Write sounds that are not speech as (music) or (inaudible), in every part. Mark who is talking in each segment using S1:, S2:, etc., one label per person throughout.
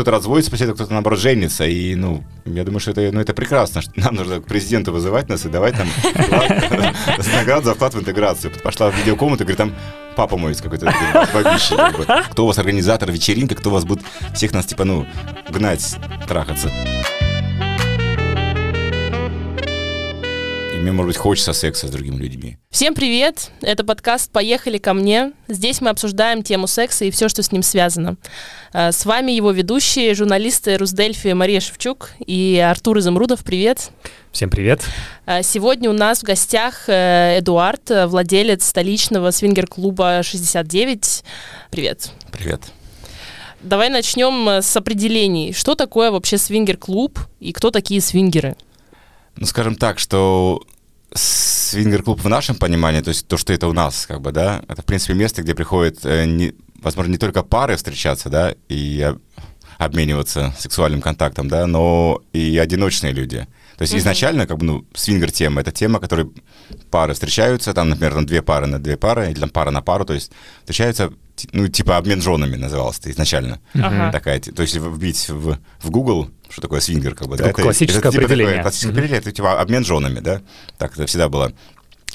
S1: кто-то разводится после этого, кто-то, наоборот, женится. И, ну, я думаю, что это, ну, это прекрасно. Нам нужно к президенту вызывать нас и давать нам (laughs) наград за вклад в интеграцию. Пошла в видеокомнату говорит, там папа мой из какой-то. Кто у вас организатор вечеринка, кто у вас будет всех нас, типа, ну, гнать, трахаться. Мне, может быть, хочется секса с другими людьми.
S2: Всем привет! Это подкаст «Поехали ко мне». Здесь мы обсуждаем тему секса и все, что с ним связано. Э, с вами его ведущие, журналисты Русдельфи Мария Шевчук и Артур Изумрудов. Привет!
S3: Всем привет!
S2: Э, сегодня у нас в гостях э, Эдуард, владелец столичного свингер-клуба 69. Привет!
S1: Привет!
S2: Давай начнем с определений. Что такое вообще свингер-клуб и кто такие свингеры?
S1: ну, скажем так, что свингер-клуб в нашем понимании, то есть то, что это у нас, как бы, да, это, в принципе, место, где приходят, э, не, возможно, не только пары встречаться, да, и обмениваться сексуальным контактом, да, но и одиночные люди. То есть mm-hmm. изначально, как бы, ну, свингер-тема — это тема, которой пары встречаются, там, например, там две пары на две пары, или там пара на пару, то есть встречаются, ну, типа обмен женами называлось это изначально. Mm-hmm. Такая, то есть вбить в, в Google, что такое свингер, как бы,
S3: да? Это классическое это, типа, определение. Такое,
S1: классическое mm-hmm. определение, это типа обмен женами, да? Так это всегда было.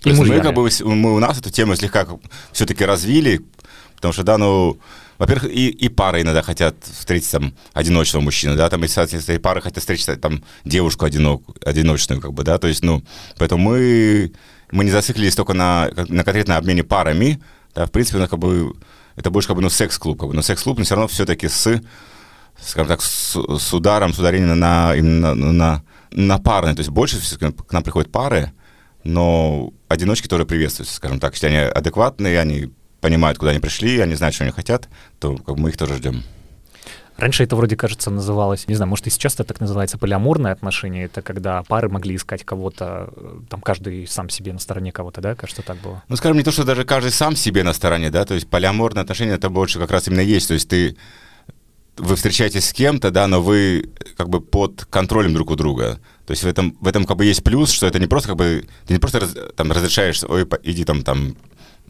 S1: И мы, как бы, мы у нас эту тему слегка все-таки развили, потому что, да, ну, во-первых, и, и пары иногда хотят встретить там одиночного мужчину, да, там, и, соответственно, и пары хотят встретить там девушку одинок, одиночную, как бы, да, то есть, ну, поэтому мы, мы не зациклились только на, на конкретно обмене парами, да, в принципе, ну, как бы, это больше как бы, ну, секс-клуб, как бы, но секс-клуб, но все равно все-таки с, скажем так, с, с ударом, с ударением на, именно на, на, на парные, то есть больше к нам приходят пары, но одиночки тоже приветствуются, скажем так, если они адекватные, они понимают, куда они пришли, они знают, что они хотят, то как бы, мы их тоже ждем.
S3: Раньше это вроде, кажется, называлось, не знаю, может и сейчас это так называется, полиаморное отношение. Это когда пары могли искать кого-то, э, там каждый сам себе на стороне кого-то, да? Кажется, так было.
S1: Ну, скажем, не то, что даже каждый сам себе на стороне, да, то есть полиаморное отношение это больше как раз именно есть, то есть ты вы встречаетесь с кем-то, да, но вы как бы под контролем друг у друга. То есть в этом, в этом как бы есть плюс, что это не просто как бы, ты не просто раз, там разрешаешь, ой, иди там, там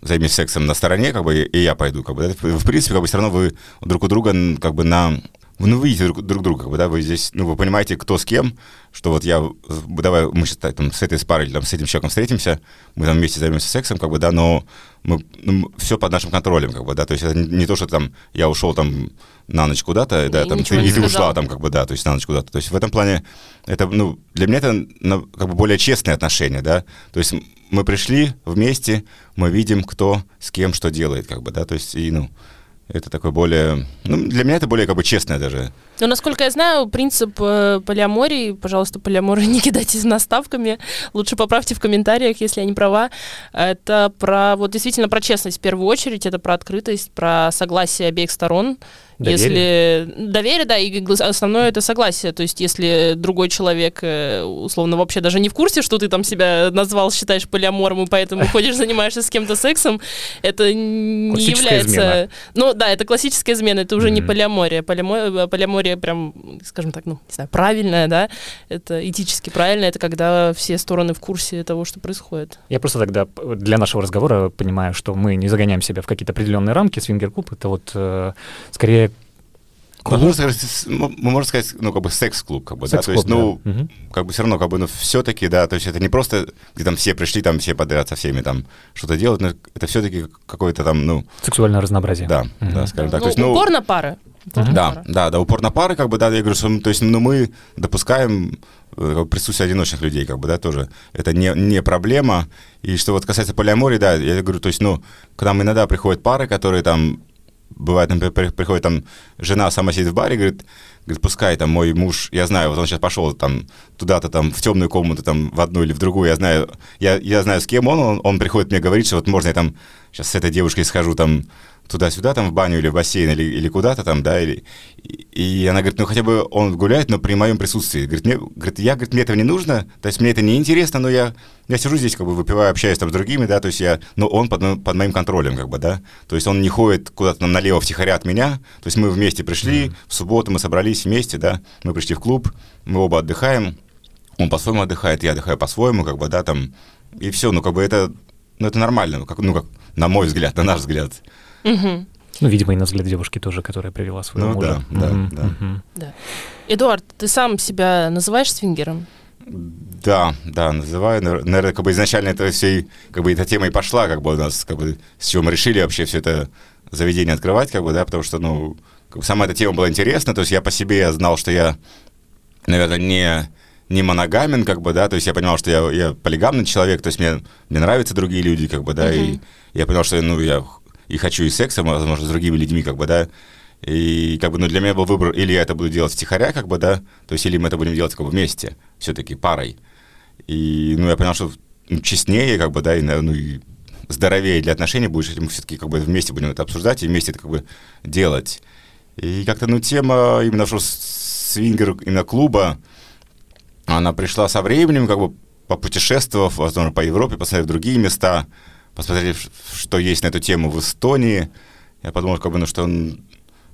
S1: займись сексом на стороне, как бы, и я пойду, как бы, в принципе, как бы, все равно вы друг у друга, как бы, на, ну, вы видите друг, друг друга, как бы, да, вы здесь, ну, вы понимаете, кто с кем, что вот я, давай, мы сейчас там, с этой с парой, там, с этим человеком встретимся, мы там вместе займемся сексом, как бы, да, но мы, ну, все под нашим контролем, как бы, да, то есть это не то, что там я ушел там на ночь куда-то, да, там, ты, и ты ушла там, как бы, да, то есть на ночь куда-то, то есть в этом плане это, ну, для меня это, ну, как бы, более честные отношения, да, то есть мы пришли вместе, мы видим, кто с кем что делает, как бы, да, то есть, и, ну, это такое более, ну, для меня это более как бы честное даже.
S2: Ну, насколько я знаю, принцип э, полиамории, пожалуйста, полиаморы (laughs) не кидайте наставками, лучше поправьте в комментариях, если я не права, это про, вот действительно про честность в первую очередь, это про открытость, про согласие обеих сторон, Доверие? Если доверие, да, и основное это согласие. То есть, если другой человек, э, условно, вообще даже не в курсе, что ты там себя назвал, считаешь полиамором, и поэтому ходишь, занимаешься с кем-то сексом, это не является... Измена. Ну, да, это классическая измена, это уже mm-hmm. не полиамория. Полиамория, полиамория прям, скажем так, ну, не знаю, правильная, да, это этически правильно, это когда все стороны в курсе того, что происходит.
S3: Я просто тогда для нашего разговора понимаю, что мы не загоняем себя в какие-то определенные рамки. Свингер-клуб — это вот э, скорее
S1: мы можем сказать, мы можем сказать, ну, как бы секс-клуб, как бы, да, то есть, ну, да. как бы все равно, как бы, ну, все-таки, да, то есть это не просто, где там все пришли, там все подряд со всеми там что-то делают, но это все-таки какое-то там, ну...
S3: Сексуальное разнообразие.
S1: Да, угу. да, скажем так.
S2: Ну, то есть, ну, упор на пары.
S1: Да, пары. да, да, упор на пары, как бы, да, я говорю, что, то есть, ну, мы допускаем э, присутствие одиночных людей, как бы, да, тоже. Это не, не проблема. И что вот касается полиамории, да, я говорю, то есть, ну, к нам иногда приходят пары, которые там бывает, например, приходит там жена сама сидит в баре, говорит, говорит, пускай там мой муж, я знаю, вот он сейчас пошел там туда-то там в темную комнату, там в одну или в другую, я знаю, я, я знаю, с кем он, он, он приходит мне говорить, что вот можно я там сейчас с этой девушкой схожу там туда-сюда, там в баню или в бассейн или, или куда-то там, да, или, и, она говорит, ну хотя бы он гуляет, но при моем присутствии. Говорит, мне, говорит, я, говорит, мне этого не нужно, то есть мне это не интересно, но я, я сижу здесь, как бы выпиваю, общаюсь там с другими, да, то есть я, но он под, под моим контролем, как бы, да, то есть он не ходит куда-то там налево втихаря от меня, то есть мы вместе пришли, mm-hmm. в субботу мы собрались вместе, да, мы пришли в клуб, мы оба отдыхаем, он по-своему отдыхает, я отдыхаю по-своему, как бы, да, там, и все, ну, как бы это, ну, это нормально, ну, как, ну, как, на мой взгляд, на наш взгляд.
S2: Угу.
S3: Ну, видимо, и на взгляд девушки тоже, которая привела своего
S1: Ну
S3: мужа.
S1: да, да,
S3: Мгм,
S1: да.
S3: мгм.
S2: Эдуард, ты сам себя называешь свингером?
S1: Да, да, называю. Наверное, как бы изначально это все, и, как бы эта тема и пошла, как бы у нас, как бы, с чего мы решили вообще все это заведение открывать, как бы, да, потому что, ну, как бы сама эта тема была интересна, то есть я по себе я знал, что я, наверное, не, не моногамен, как бы, да, то есть я понимал, что я, я полигамный человек, то есть мне, мне нравятся другие люди, как бы, да, и
S2: Мгм.
S1: я понял, что, ну, я и хочу и секса, возможно, с другими людьми, как бы, да, и как бы, ну, для меня был выбор, или я это буду делать втихаря, как бы, да, то есть, или мы это будем делать как бы вместе, все-таки парой. И, ну, я понял, что ну, честнее, как бы, да, и, ну, и здоровее для отношений будет, если мы все-таки как бы вместе будем это обсуждать и вместе это как бы делать. И как-то, ну, тема именно что свингер именно клуба, она пришла со временем, как бы попутешествовав, возможно, по Европе, посмотрев другие места, посмотрев, что есть на эту тему в Эстонии, я подумал, как бы, ну, что, он-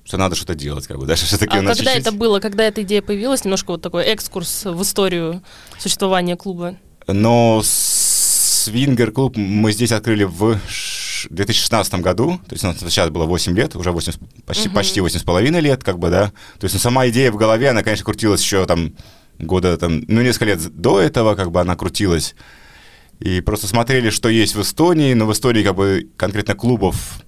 S1: что надо что-то делать, как бы, даже (laughs) все-таки
S2: А
S1: у нас
S2: когда
S1: чуть-чуть-
S2: это было, когда эта идея появилась? Немножко вот такой экскурс в историю существования клуба.
S1: Но свингер-клуб мы здесь открыли в ш- 2016 году, то есть у нас сейчас было 8 лет, уже 8, с- почти,
S2: Мгм.
S1: почти 8 с половиной лет, как бы, да. То есть ну, сама идея в голове, она, конечно, крутилась еще там года, там, ну, несколько лет до этого, как бы она крутилась. И просто смотрели, что есть в Эстонии, но в Эстонии, как бы, конкретно клубов,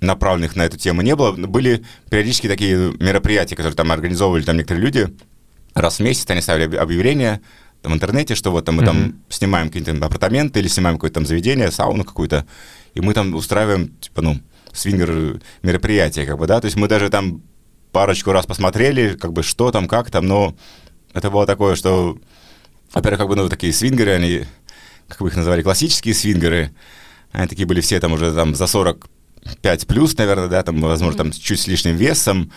S1: направленных на эту тему, не было. Были периодически такие мероприятия, которые там организовывали там некоторые люди. Раз в месяц они ставили об- объявления там, в интернете, что вот там мы
S3: Мгм.
S1: там снимаем какие-то там апартаменты или снимаем какое-то там заведение, сауну какую-то, и мы там устраиваем, типа, ну, свингер мероприятия, как бы, да, то есть мы даже там парочку раз посмотрели, как бы, что там, как там, но это было такое, что, во-первых, как бы, ну, такие свингеры, они, как вы их называли, классические свингеры, они такие были все там уже там за 45 плюс, наверное, да, там, возможно, там чуть с лишним весом.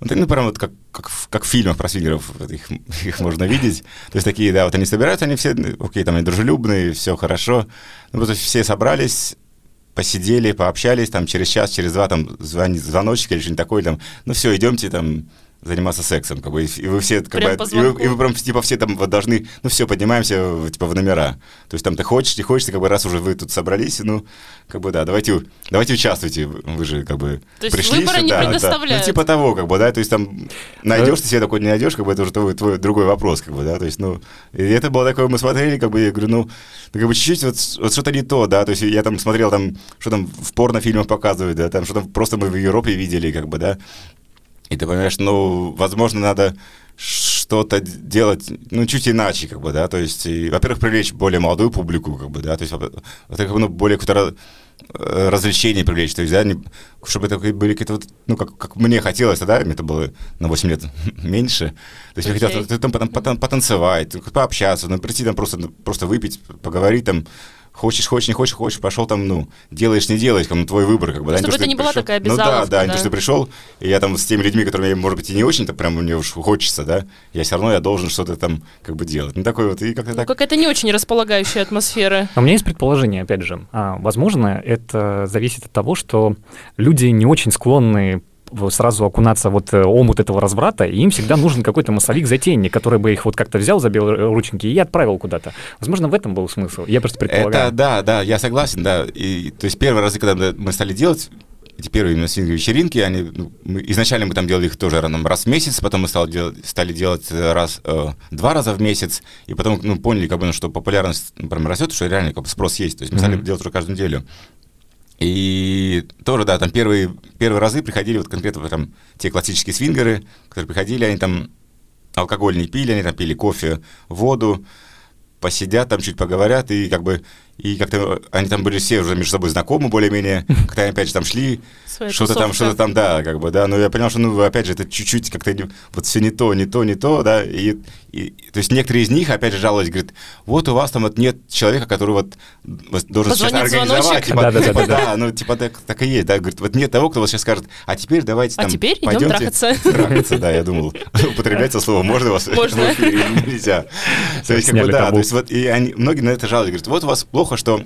S1: Ну, так, ну, прям вот как, как, в- как в фильмах про свингеров вот их, (laughs) их можно видеть. То есть такие, да, вот они собираются, они все, ну, окей, там они дружелюбные, все хорошо. Ну, вот все собрались, посидели, пообщались, там через час, через два, там звонит звоночек или что-нибудь такое, там, ну все, идемте там заниматься сексом, как бы, и, и вы все, как
S2: Прям
S1: бы, и вы, и вы прям, типа, все там вот должны, ну все, поднимаемся, типа, в номера. То есть там ты хочешь, не хочешь, ты, как бы, раз уже вы тут собрались, ну, как бы, да, давайте, давайте участвуйте, вы же, как бы,
S2: То есть
S1: пришли
S2: выбора не
S1: сюда, да.
S2: предоставляют.
S1: Ну, типа того, как бы, да, то есть там найдешь ты себе такой, не найдешь, как бы, это уже твой, твой другой вопрос, как бы, да, то есть, ну, и это было такое, мы смотрели, как бы, я говорю, ну, ну, как бы чуть-чуть вот, вот что-то не то, да, то есть я там смотрел, там, что там в порнофильмах показывают, да, там, что там просто мы в Европе видели, как бы, да, и ты понимаешь, ну, возможно, надо что-то делать, ну, чуть иначе, как бы, да, то есть, и, во-первых, привлечь более молодую публику, как бы, да, то есть, во- во-вторых, ну, более какое-то э, развлечение привлечь, то есть, да, не- чтобы это были какие-то вот, ну, как, как мне хотелось, да, мне это было на 8 лет (laughs) меньше, то есть, мне хотелось там потом, потом потанцевать, пообщаться, ну, прийти там просто, ну, просто выпить, поговорить там, Хочешь, хочешь, не хочешь, хочешь, пошел там, ну, делаешь, не делаешь, как, ну, твой выбор, как бы, да,
S2: Чтобы
S1: то,
S2: это
S1: что
S2: не была
S1: пришел-
S2: такая
S1: Ну да,
S2: обязаловка,
S1: да, не
S2: да.
S1: то, что ты пришел, и я там с теми людьми, которыми, может быть, и не очень-то прям мне уж хочется, да, я все равно я должен что-то там как бы делать. Ну, такой вот, и как-то
S2: Ну,
S1: так.
S2: Какая-то не очень располагающая атмосфера.
S3: А у меня есть предположение, опять же. А, возможно, это зависит от того, что люди не очень склонны сразу окунаться вот э, омут этого разврата, и им всегда нужен какой-то массовик-затейник, который бы их вот как-то взял за белые рученьки и отправил куда-то. Возможно, в этом был смысл. Я просто предполагаю.
S1: Это, да, да, я согласен, да. И, то есть первые разы, когда мы- стали делать эти первые именно свинговые вечеринки, они, ну, мы- изначально мы там делали их тоже нам раз в месяц, потом мы стали делать, стали делать э, раз, э, два раза в месяц, и потом ну, поняли, как бы, ну, что популярность ну, прям растет, что реально как бы, спрос есть. То есть мы стали
S3: Мгм.
S1: делать уже каждую неделю. И тоже, да, там первые, первые разы приходили вот конкретно там те классические свингеры, которые приходили, они там алкоголь не пили, они там пили кофе, воду, посидят там, чуть поговорят, и как бы, и как-то они там были все уже между собой знакомы более-менее, (laughs) когда они опять же там шли,
S2: Своя
S1: что-то там, что-то там, да, как бы, да, но я понял, что, ну, опять же, это чуть-чуть как-то не- вот все не то, не то, не то, да, и, и- то есть некоторые из них, опять же, жаловались, говорят, вот у вас там вот нет человека, который вот, должен сейчас
S2: Позвонит
S1: организовать,
S2: звоночек.
S1: типа,
S3: Да-да-да-да-да.
S1: типа, да, ну, типа, так, так и есть, да, говорит, вот нет того, кто вот сейчас скажет, а теперь давайте
S2: А
S1: там
S2: теперь идем трахаться.
S1: Трахаться, да, я думал, употреблять это слово можно вас?
S2: Можно.
S1: Нельзя. То есть, как бы, да, то есть вот, и они, многие на это жалуются, говорят, вот у вас плохо, что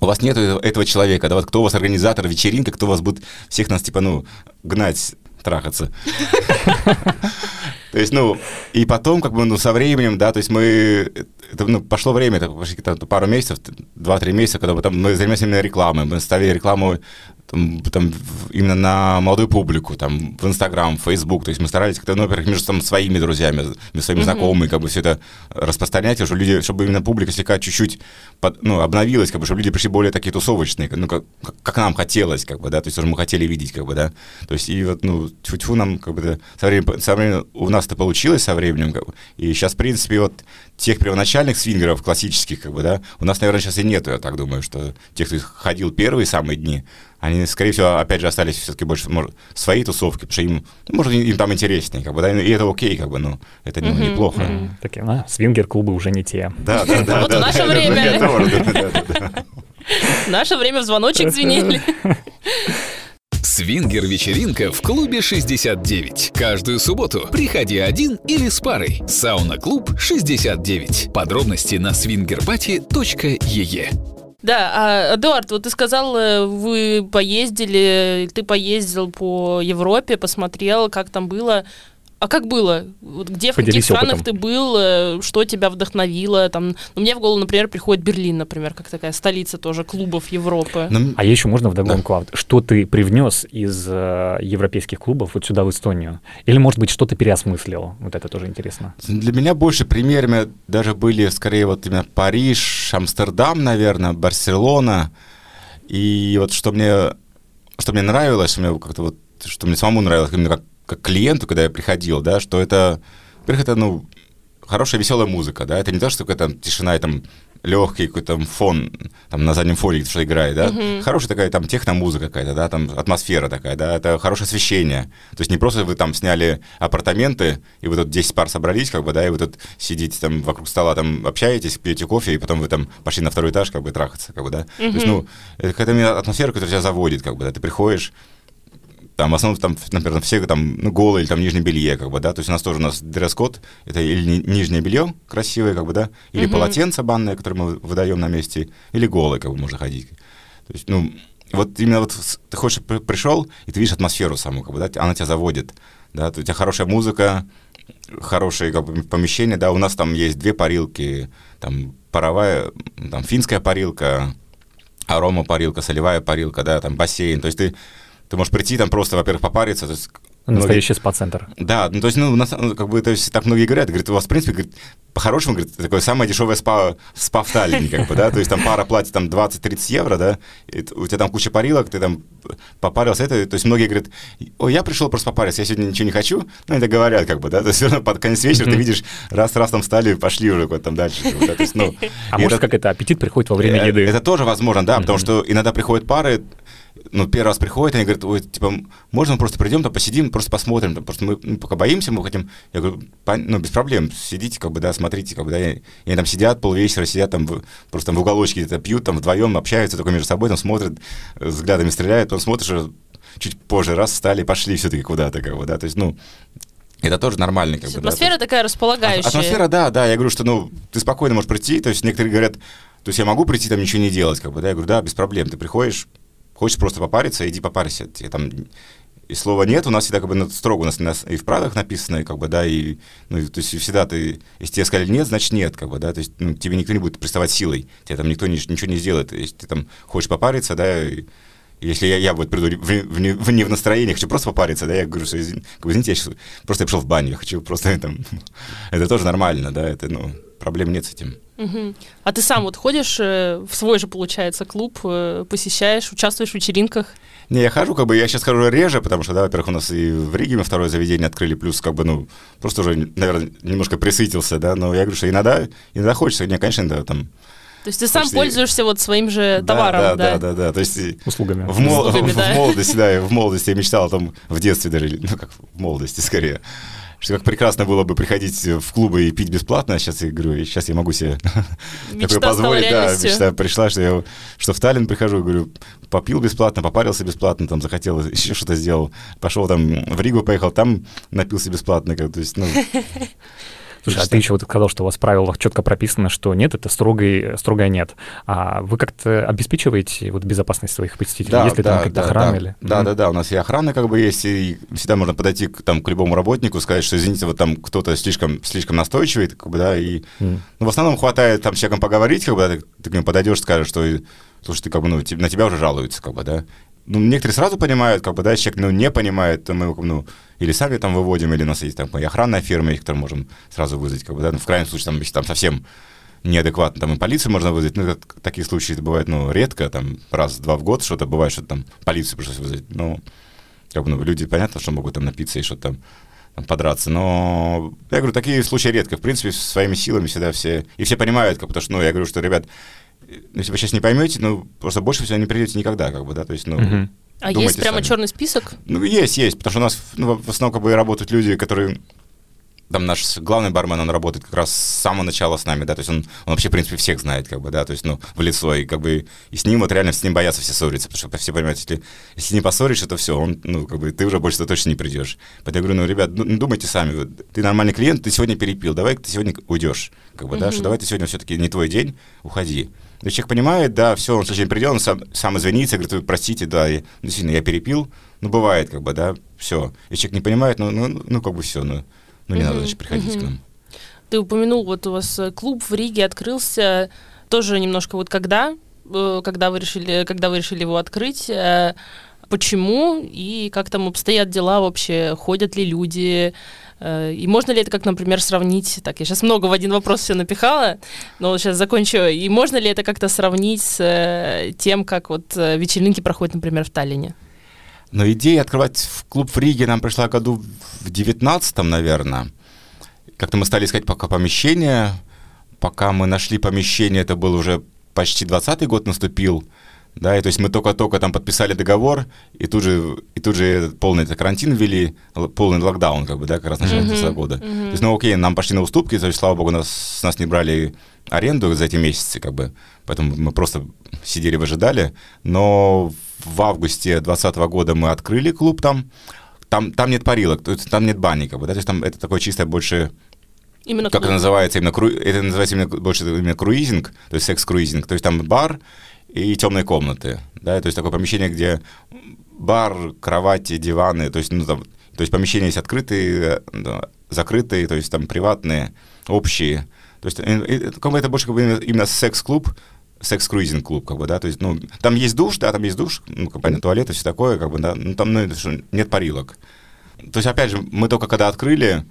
S1: у вас нет этого, человека, да, вот кто у вас организатор вечеринки, кто у вас будет всех нас, типа, ну, гнать, трахаться. (laughs) То есть, ну, и потом, как бы, ну, со временем, да, то есть мы, это, ну, пошло время, это там пару месяцев, два-три месяца, когда мы там, мы занимаемся именно рекламой, мы ставили рекламу там, там, именно на молодую публику, там, в Инстаграм, в Фейсбук. То есть мы старались как-то, ну, во-первых, между там, своими друзьями, между своими mm-hmm. знакомыми, как бы все это распространять, чтобы люди, чтобы именно публика слегка чуть-чуть под, ну, обновилась, как бы, чтобы люди пришли более такие тусовочные, ну, как, как нам хотелось, как бы, да, то есть, что мы хотели видеть, как бы, да. То есть, и вот, ну, тьфу-тьфу нам, как бы, со временем, со временем у нас это получилось со временем, как бы, и сейчас, в принципе, вот тех первоначальных свингеров, классических, как бы, да, у нас, наверное, сейчас и нету, я так думаю, что тех, кто ходил первые самые дни, они, скорее всего, опять же, остались все-таки больше может, своей тусовки, потому что им, ну, может, им там интереснее, как бы, да, и это окей, как бы, ну, это ну, uh-huh, неплохо. Uh-huh.
S3: Такие, а, свингер-клубы уже не те.
S1: Да, да, да.
S2: Вот в наше время. Наше время в звоночек звенели. (laughs)
S4: Свингер-вечеринка в клубе 69. Каждую субботу приходи один или с парой. Сауна-клуб 69. Подробности на swingerparty.ee
S2: да, а, Эдуард, вот ты сказал, э, вы поездили, ты поездил по Европе, посмотрел, как там было. А как было? Вот где, в каких странах опытом. ты был, э, что тебя вдохновило? Там, ну, мне в голову, например, приходит Берлин, например, как такая столица тоже клубов Европы.
S3: Ну, а еще можно вдогонку, да. что ты привнес из э, европейских клубов вот сюда, в Эстонию? Или, может быть, что ты переосмыслил? Вот это тоже интересно.
S1: Для меня больше примерами даже были, скорее, вот именно Париж, Амстердам, наверное, Барселона. И вот что мне, что мне нравилось, что мне как-то вот, что мне самому нравилось, именно как как клиенту, когда я приходил, да, что это, во-первых, это, ну, хорошая веселая музыка, да, это не то, что какая-то тишина и там легкий какой-то фон там на заднем фоне что играет, да, uh-huh. хорошая такая там техномузыка какая-то, да, там атмосфера такая, да, это хорошее освещение, то есть не просто вы там сняли апартаменты, и вы тут 10 пар собрались, как бы, да, и вы тут сидите там вокруг стола, там общаетесь, пьете кофе, и потом вы там пошли на второй этаж, как бы, трахаться, как бы, да, uh-huh. то есть, ну, это какая-то атмосфера, которая тебя заводит, как бы, да, ты приходишь, там, в основном, там, например, все там, ну, голые или там нижнее белье, как бы, да, то есть у нас тоже у нас дресс-код, это или нижнее белье красивое, как бы, да, или uh-huh. полотенце банное, которое мы выдаем на месте, или голое, как бы, можно ходить. То есть, ну, вот именно вот ты хочешь, пришел, и ты видишь атмосферу саму, как бы, да, она тебя заводит, да, у тебя хорошая музыка, хорошее как бы, помещение, да, у нас там есть две парилки, там паровая, там финская парилка, арома парилка, солевая парилка, да, там бассейн, то есть ты ты можешь прийти там просто, во-первых, попариться, то есть
S3: Настоящий многие... спа-центр.
S1: Да, ну то есть, ну, на, ну, как бы, то есть, так многие говорят, говорят, у вас, в принципе, говорит, по-хорошему, говорит, такое самое дешевое спа, спа в Таллине, как бы, да, то есть там пара платит там 20-30 евро, да, и у тебя там куча парилок, ты там попарился, это, то есть многие говорят, ой, я пришел просто попариться, я сегодня ничего не хочу, ну, это говорят, как бы, да, то есть (laughs) все равно под конец вечера ты видишь, раз-раз там встали, пошли уже куда-то там дальше, как бы, да, то есть, ну... (laughs)
S3: А может, как это, аппетит приходит во время э, еды?
S1: Это тоже возможно, да, потому что иногда приходят пары, ну, первый раз приходят, они говорят, ой, типа, можно мы просто придем, там, посидим, просто посмотрим, там, просто мы ну, пока боимся, мы хотим, я говорю, ну, без проблем, сидите, как бы, да, смотрите, как бы, да, и, и они там сидят полвечера, сидят там, в, просто там в уголочке где-то пьют, там, вдвоем общаются только между собой, там, смотрят, взглядами стреляют, потом смотришь, чуть позже раз встали, пошли все-таки куда-то, как бы, да, то есть, ну, это тоже нормально. Как бы,
S2: атмосфера
S1: да,
S2: такая располагающая.
S1: Атмосфера, да, да. Я говорю, что ну, ты спокойно можешь прийти. То есть некоторые говорят, то есть я могу прийти, там ничего не делать, как бы, да. Я говорю, да, без проблем. Ты приходишь, Хочешь просто попариться, иди попарься. И там и слова нет, у нас всегда как бы строго у нас, и в правилах написано, и как бы, да, и, ну, то есть всегда ты, если тебе сказали нет, значит нет, как бы, да, то есть ну, тебе никто не будет приставать силой, тебе там никто не, ничего не сделает, если ты там хочешь попариться, да, и, если я, я вот приду в, в, в, не в настроении, хочу просто попариться, да, я говорю, что, извин, как бы, извините, я сейчас просто я пришел в баню, я хочу просто (laughs) там, это тоже нормально, да, это, ну, проблем нет с этим.
S2: Угу. А ты сам вот ходишь э, в свой же, получается, клуб, э, посещаешь, участвуешь в вечеринках?
S1: Не, я хожу, как бы, я сейчас хожу реже, потому что, да, во-первых, у нас и в Риге мы второе заведение открыли, плюс, как бы, ну, просто уже, наверное, немножко присытился, да, но я говорю, что иногда, иногда хочется, не, конечно, да, там,
S2: то есть ты сам Почти... пользуешься вот своим же товаром,
S1: да?
S2: Да,
S1: да, да, да. То есть
S3: услугами.
S1: В, мол... Услугами, в, да. в молодости, да, в молодости я мечтал там в детстве даже, ну как в молодости скорее, что как прекрасно было бы приходить в клубы и пить бесплатно, а сейчас я говорю, сейчас я могу себе (laughs) такое позволить, да, мечта пришла, что я что в Таллин прихожу, говорю, попил бесплатно, попарился бесплатно, там захотел, (laughs) еще что-то сделал, пошел там в Ригу поехал, там напился бесплатно, как, то есть, ну, (laughs)
S3: Слушай, а ты еще вот сказал, что у вас в правилах четко прописано, что нет, это строгой, строгое нет. А вы как-то обеспечиваете вот безопасность своих посетителей?
S1: Да,
S3: Есть ли
S1: да,
S3: там какая-то
S1: да,
S3: охрана?
S1: Да,
S3: или...
S1: да, да, да, у нас и охрана как бы есть, и всегда можно подойти к, там, к любому работнику, сказать, что, извините, вот там кто-то слишком, слишком настойчивый, как бы, да, и mm. ну, в основном хватает там с человеком поговорить, как бы, да, ты, ты к нему подойдешь, скажешь, что слушай, ты как бы, ну, на тебя уже жалуются, как бы, да, ну, некоторые сразу понимают, как бы, да, человек, ну, не понимает, то мы, ну, или сами там выводим, или у нас есть там и охранная фирма, которую можем сразу вызвать, как бы, да, ну, в крайнем случае, там, если там совсем неадекватно, там и полицию можно вызвать, ну, это, такие случаи бывают, ну, редко, там, раз-два в год что-то бывает, что там полицию пришлось вызвать, ну, как бы, ну, люди, понятно, что могут там напиться и что-то там, там подраться, но я говорю, такие случаи редко, в принципе, своими силами всегда все, и все понимают, как, потому что, ну, я говорю, что, ребят, если вы сейчас не поймете, ну, просто больше всего не придете никогда, как бы, да, то есть, ну.
S2: А есть прямо
S1: сами.
S2: черный список?
S1: ну, есть, есть, потому что у нас ну, в основном как бы работают люди, которые там наш главный бармен, он работает как раз с самого начала с нами, да, то есть он, он вообще, в принципе, всех знает, как бы, да, то есть, ну, в лицо, и как бы, и с ним вот реально с ним боятся все ссориться, потому что все понимают, если, если не поссоришь, это все, он, ну, как бы, ты уже больше туда точно не придешь. Поэтому я говорю, ну, ребят, ну, ну, думайте сами, ты нормальный клиент, ты сегодня перепил, давай ты сегодня уйдешь, как бы, да, что давай ты сегодня все-таки не твой день, уходи. То есть человек понимает, да, все, он день придет, он сам, сам извинится, говорит, простите, да, я, ну, действительно, я перепил, ну, бывает, как бы, да, все. Если человек не понимает, ну, ну, ну как бы все, ну, ну не надо,
S2: Мгм,
S1: значит, приходить к
S2: мгм.
S1: нам.
S2: Ты упомянул, вот у вас э, клуб в Риге открылся тоже немножко вот когда, э, когда вы решили, когда вы решили его открыть, э, почему и как там обстоят дела вообще, ходят ли люди, и можно ли это как, например, сравнить, так, я сейчас много в один вопрос все напихала, но сейчас закончу, и можно ли это как-то сравнить с э, тем, как вот э, вечеринки проходят, например, в Таллине?
S1: Но идея открывать клуб в Риге нам пришла году в 19 наверное. Как-то мы стали искать пока помещение. Пока мы нашли помещение, это был уже почти 20 год наступил. Да, и то есть мы только-только там подписали договор, и тут же, и тут же полный это карантин ввели, полный локдаун, как бы, да, как раз начало
S2: Мгм,
S1: 20 года.
S2: мгм.
S1: То есть, ну окей, нам пошли на уступки, то есть, слава богу, нас, с нас не брали аренду за эти месяцы, как бы, поэтому мы просто сидели, выжидали. Но в августе 2020 года мы открыли клуб там, там, там нет парилок, то есть там нет бани, как бы, да, то есть там это такое чистое больше
S2: Именно
S1: как
S2: клуб.
S1: это называется, именно кру... это называется именно больше именно круизинг, то есть секс-круизинг, то есть там бар и темные комнаты, да, то есть такое помещение, где бар, кровати, диваны, то есть, ну, там, то есть помещения есть открытые, э, да, закрытые, то есть там приватные, общие, то есть э, э, как бы это больше как бы именно, секс-клуб, секс-круизинг-клуб, как бы, да, то есть, ну, там есть душ, да, там есть душ, ну, понятно, туалет и все такое, как бы, да, ну, там, ну, это нет парилок. То есть, опять же, мы только когда открыли,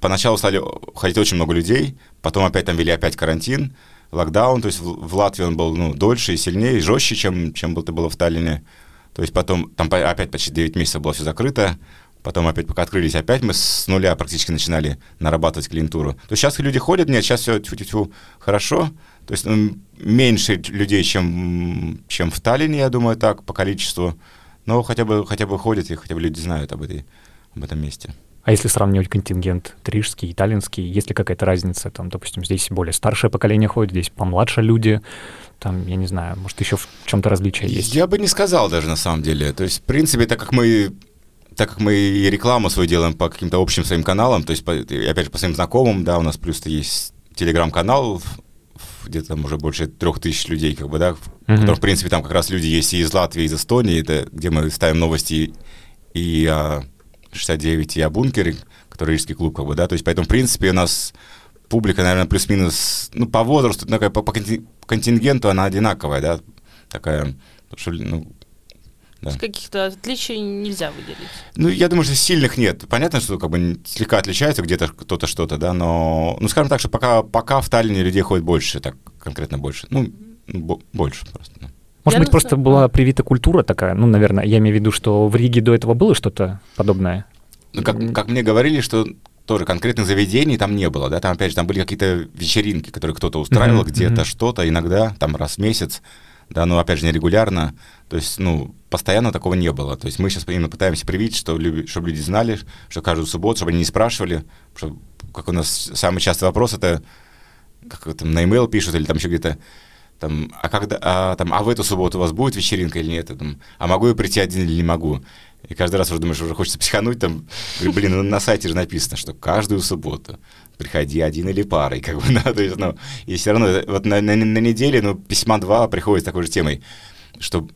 S1: поначалу стали ходить очень много людей, потом опять там ввели опять карантин, локдаун, то есть в, Латвии он был ну, дольше и сильнее, и жестче, чем, чем это было в Таллине. То есть потом, там опять почти 9 месяцев было все закрыто, потом опять пока открылись, опять мы с нуля практически начинали нарабатывать клиентуру. То есть сейчас люди ходят, нет, сейчас все тьфу-тьфу хорошо, то есть ну, меньше людей, чем, чем в Таллине, я думаю, так, по количеству, но хотя бы, хотя бы ходят и хотя бы люди знают об, этой, об этом месте.
S3: А если сравнивать контингент трижский, итальянский, есть ли какая-то разница? Там, допустим, здесь более старшее поколение ходит, здесь помладше люди. Там, я не знаю, может, еще в чем-то различие есть.
S1: Я бы не сказал даже на самом деле. То есть, в принципе, так как мы так как мы и рекламу свою делаем по каким-то общим своим каналам, то есть, по, и опять же, по своим знакомым, да, у нас плюс-то есть телеграм-канал, где-то там уже больше трех тысяч людей, как бы, да, в
S3: Мгм.
S1: котором, в принципе, там как раз люди есть и из Латвии, и из Эстонии, это где мы ставим новости и о 69, и о бункере, который рижский клуб, как бы, да, то есть, поэтому, в принципе, у нас публика, наверное, плюс-минус, ну, по возрасту, такая, по, по конти- контингенту она одинаковая, да, такая, что, ну, да.
S2: Каких-то отличий нельзя выделить.
S1: Ну, я думаю, что сильных нет. Понятно, что как бы слегка отличается где-то кто-то что-то, да, но, ну, скажем так, что пока, пока в Таллине людей ходит больше, так конкретно больше. Ну, бо- больше просто. да.
S3: Может
S2: Я
S3: быть, просто была привита культура такая, ну, наверное, я имею в виду, что в Риге до этого было что-то подобное.
S1: Ну, как, как мне говорили, что тоже конкретных заведений там не было, да, там, опять же, там были какие-то вечеринки, которые кто-то устраивал,
S3: Мгм,
S1: где-то
S3: мгм.
S1: что-то, иногда, там, раз в месяц, да, но, опять же, нерегулярно, то есть, ну, постоянно такого не было, то есть мы сейчас именно пытаемся привить, что, чтобы люди знали, что каждую субботу, чтобы они не спрашивали, что, как у нас самый частый вопрос, это, как там, на e пишут, или там еще где-то, там, а когда, а, там, а в эту субботу у вас будет вечеринка или нет, там, а могу я прийти один или не могу? И каждый раз уже думаешь, уже хочется психануть, там, говорю, блин, ну, на сайте же написано, что каждую субботу приходи один или парой, как бы, (laughs) да, то есть, ну, и все равно, э, вот на, на, на неделе, ну, письма два приходят с такой же темой, что,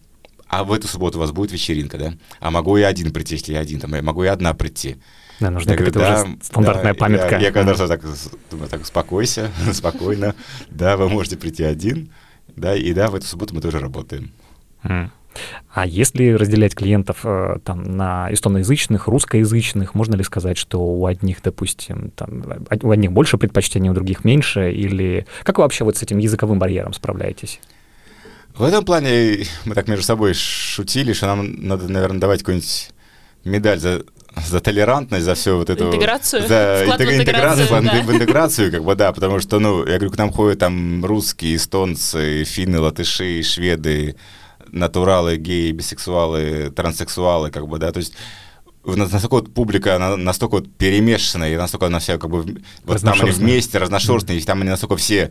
S1: а в эту субботу у вас будет вечеринка, да? А могу я один прийти, если я один, там, я могу я одна прийти?
S3: Да, нужна какая-то
S1: да,
S3: уже стандартная
S1: да,
S3: памятка.
S1: Я, я когда раз так думаю, так, успокойся, (laughs) спокойно, да, вы можете прийти один, да, и да, в эту субботу мы тоже работаем.
S3: М. А если разделять клиентов э, там, на эстоноязычных, русскоязычных, можно ли сказать, что у одних, допустим, там, у одних больше предпочтений, у других меньше? Или как вы вообще вот с этим языковым барьером справляетесь?
S1: В этом плане мы так между собой шутили, что нам надо, наверное, давать какую-нибудь медаль за за толерантность, за все вот эту...
S2: Интеграцию?
S1: За
S2: Вклад в
S1: интеграцию,
S2: интеграцию,
S1: в,
S2: да.
S1: в интеграцию, как бы, да, потому что, ну, я говорю, к нам ходят там русские, эстонцы, финны, латыши, шведы, натуралы, геи, бисексуалы, транссексуалы, как бы, да, то есть настолько вот публика она настолько вот перемешанная, и настолько она вся как бы вот там они вместе, разношерстные, и там они настолько все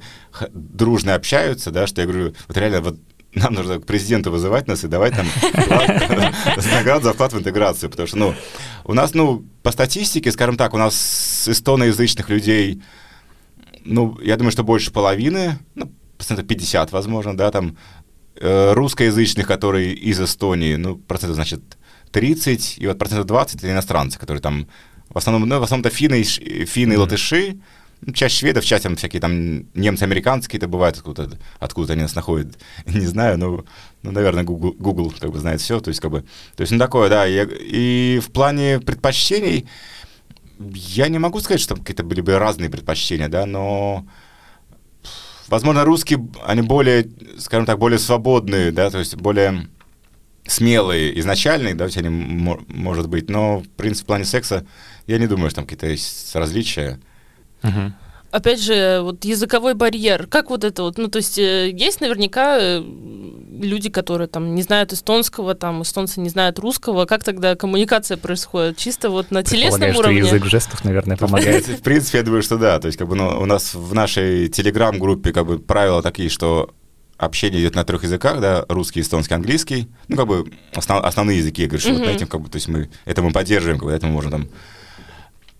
S1: дружно общаются, да, что я говорю, вот реально вот нам нужно к президенту вызывать нас и давать нам вклад- (laughs) наград за вклад в интеграцию, потому что, ну, у нас, ну, по статистике, скажем так, у нас эстоноязычных людей, ну, я думаю, что больше половины, ну, процентов 50, возможно, да, там, э, русскоязычных, которые из Эстонии, ну, процентов, значит, 30, и вот процентов 20 это иностранцы, которые там, в основном, ну, в основном-то финны, финны и латыши, ну, часть шведов, часть там всякие там немцы американцы какие-то бывают, откуда, откуда они нас находят, (laughs) не знаю, ну, ну наверное, Google, Google как бы знает все, то есть как бы, то есть ну такое, да, и, и в плане предпочтений я не могу сказать, что там какие-то были бы разные предпочтения, да, но возможно русские, они более, скажем так, более свободные, да, то есть более смелые изначальные, да, они мо- может быть, но в принципе в плане секса я не думаю, что там какие-то есть различия.
S3: Мгм.
S2: Опять же, вот языковой барьер. Как вот это вот? Ну, то есть э, есть наверняка э, люди, которые там не знают эстонского, там эстонцы не знают русского. Как тогда коммуникация происходит? Чисто вот на телесном
S3: Предполагаю, что
S2: уровне?
S3: язык жестов, наверное,
S1: В
S3: помогает.
S1: принципе, в принципе, я думаю, что да. То есть, как бы, ну, у нас в нашей телеграм-группе как бы правила такие, что общение идет на трех языках, да, русский, эстонский, английский. Ну, как бы основ- основные языки, я говорю, что вот на
S2: Мгм.
S1: этим, как бы, то есть мы это мы поддерживаем, как бы, это мы можем там.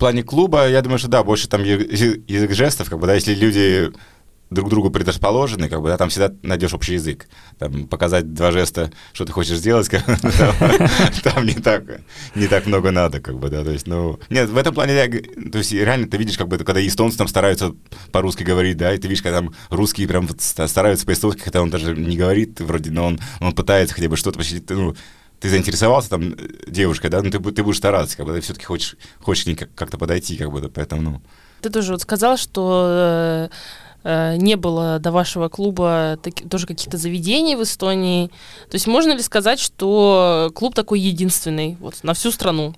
S1: Плане клуба, я думаю, что да, больше там язык жестов, как бы, да, если люди друг другу предрасположены, как бы, да, там всегда найдешь общий язык. Там показать два жеста, что ты хочешь сделать, (laughs) там, не так, не так много надо, как бы, да, то есть, ну, нет, в этом плане, то есть, реально ты видишь, как бы, когда эстонцы там стараются по-русски говорить, да, и ты видишь, когда там русские прям стараются по-эстонски, хотя он даже не говорит вроде, но он, он пытается хотя бы что-то, ну, ты заинтересовался там э, девушкой, да, ну, ты, ты будешь стараться, как бы, ты все-таки хочешь, хочешь к ней как- как-то подойти, как бы, поэтому, ну,
S2: Ты тоже вот сказал, что э, э, не было до вашего клуба таки- тоже каких-то заведений в Эстонии. То есть можно ли сказать, что клуб такой единственный вот, на всю страну?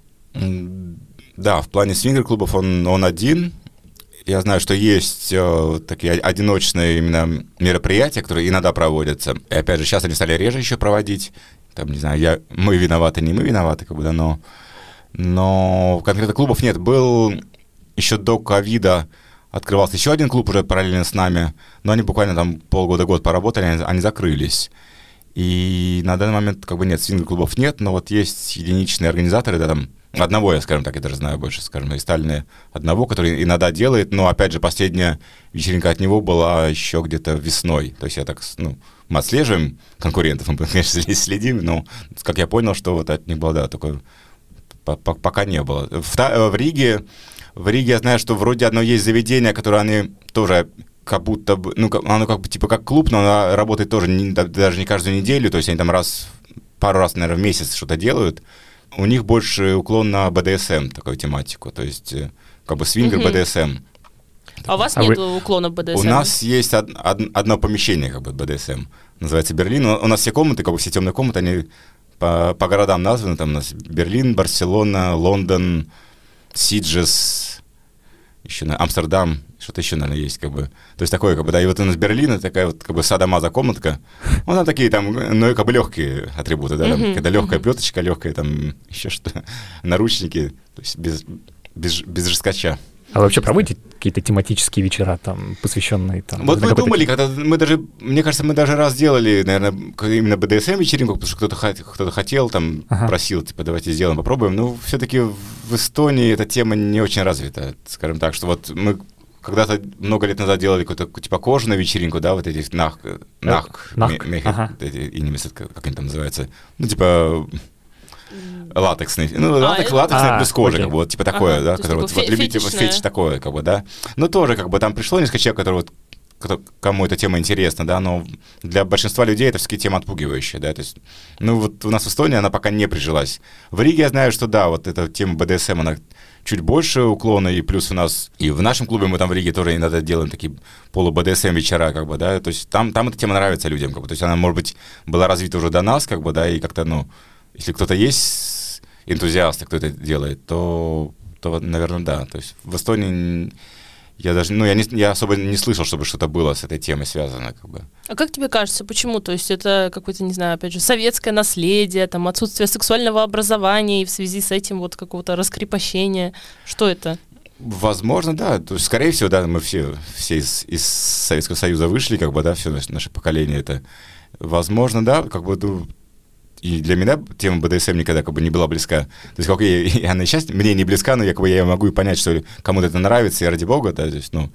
S1: Да, в плане свингер-клубов он, он один. Я знаю, что есть э, такие одиночные именно мероприятия, которые иногда проводятся. И опять же, сейчас они стали реже еще проводить. Там, не знаю, я, мы виноваты, не мы виноваты, как бы, да, но, но конкретно клубов нет. Был еще до ковида открывался еще один клуб уже параллельно с нами, но они буквально там полгода-год поработали, они, они закрылись. И на данный момент как бы нет, свингер-клубов нет, но вот есть единичные организаторы, да, там, одного я, скажем так, я даже знаю больше, скажем, из Сталина, одного, который иногда делает, но, опять же, последняя вечеринка от него была еще где-то весной, то есть я так, ну, мы отслеживаем конкурентов, мы, (laughs) конечно, следим, но, как я понял, что вот от них было, да, такое, по- по- пока не было. В, э, в Риге, в Риге я знаю, что вроде одно есть заведение, которое они тоже как будто бы, ну, как- оно как бы типа как клуб, но оно работает тоже не- да- даже не каждую неделю, то есть они там раз, пару раз, наверное, в месяц что-то делают. У них больше уклон на БДСМ, такую тематику, то есть э, как бы свингер. БДСМ.
S2: А у вас
S3: А вы-
S2: нет уклона БДСМ?
S1: У нас есть од- од- одно помещение, как бы, БДСМ, называется Берлин. У нас все комнаты, как бы все темные комнаты, они по, по городам названы. Там у нас Берлин, Барселона, Лондон, Сиджес, еще на Амстердам, что-то еще, наверное, есть, как бы. То есть такое, как бы, да, и вот у нас Берлин, это такая вот, как бы, садомаза комнатка. Ну, там такие там, ну, как бы легкие атрибуты, да, там,
S2: Мгм,
S1: когда легкая
S2: мгм.
S1: плеточка, легкая там (laughs) еще что наручники, то есть без, без, без жесткача.
S3: А вообще проводите какие-то тематические вечера, там, посвященные там?
S1: Вот мы думали, когда мы даже, мне кажется, мы даже раз делали, наверное, именно БДСМ вечеринку, потому что кто-то хот- кто-то хотел, там,
S3: Ага.
S1: просил, типа, давайте сделаем, попробуем. Но все-таки в Эстонии эта тема не очень развита, скажем так, что вот мы когда-то много лет назад делали какую-то типа кожаную вечеринку, да, вот эти нах, нах,
S3: нах,
S1: мехи,
S3: ага.
S1: эти инимес, как, как они там называются, ну типа латексный, ну
S2: А,
S1: латекс,
S2: это-
S1: латексный
S3: А,
S1: без кожи,
S3: окей.
S1: как бы вот типа такое,
S2: Ага,
S1: да, которое вот, любите вот фетиш такое, как бы, да. Но тоже как бы там пришло несколько человек, которые вот кто, кому эта тема интересна, да, но для большинства людей это все-таки тема отпугивающая, да, то есть, ну, вот у нас в Эстонии она пока не прижилась. В Риге я знаю, что да, вот эта тема БДСМ, она чуть больше уклона, и плюс у нас и в нашем клубе мы там в Риге тоже иногда делаем такие полу-БДСМ вечера, как бы, да, то есть там, там эта тема нравится людям, как бы, то есть она, может быть, была развита уже до нас, как бы, да, и как-то, ну, если кто-то есть энтузиасты, кто это делает, то, то, наверное, да, то есть в Эстонии я даже, ну, я, не, я особо не слышал, чтобы что-то было с этой темой связано, как бы.
S2: А как тебе кажется, почему? То есть это какое-то, не знаю, опять же, советское наследие, там, отсутствие сексуального образования и в связи с этим вот какого-то раскрепощения. Что это?
S1: Возможно, да. То есть, скорее всего, да, мы все, все из, из Советского Союза вышли, как бы, да, все наше, наше поколение это. Возможно, да, как бы, ну, и для меня тема БДСМ никогда как бы не была близка. То есть, как я, она сейчас мне не близка, но я, как бы, я могу и понять, что кому-то это нравится, и ради бога, да, то есть, ну,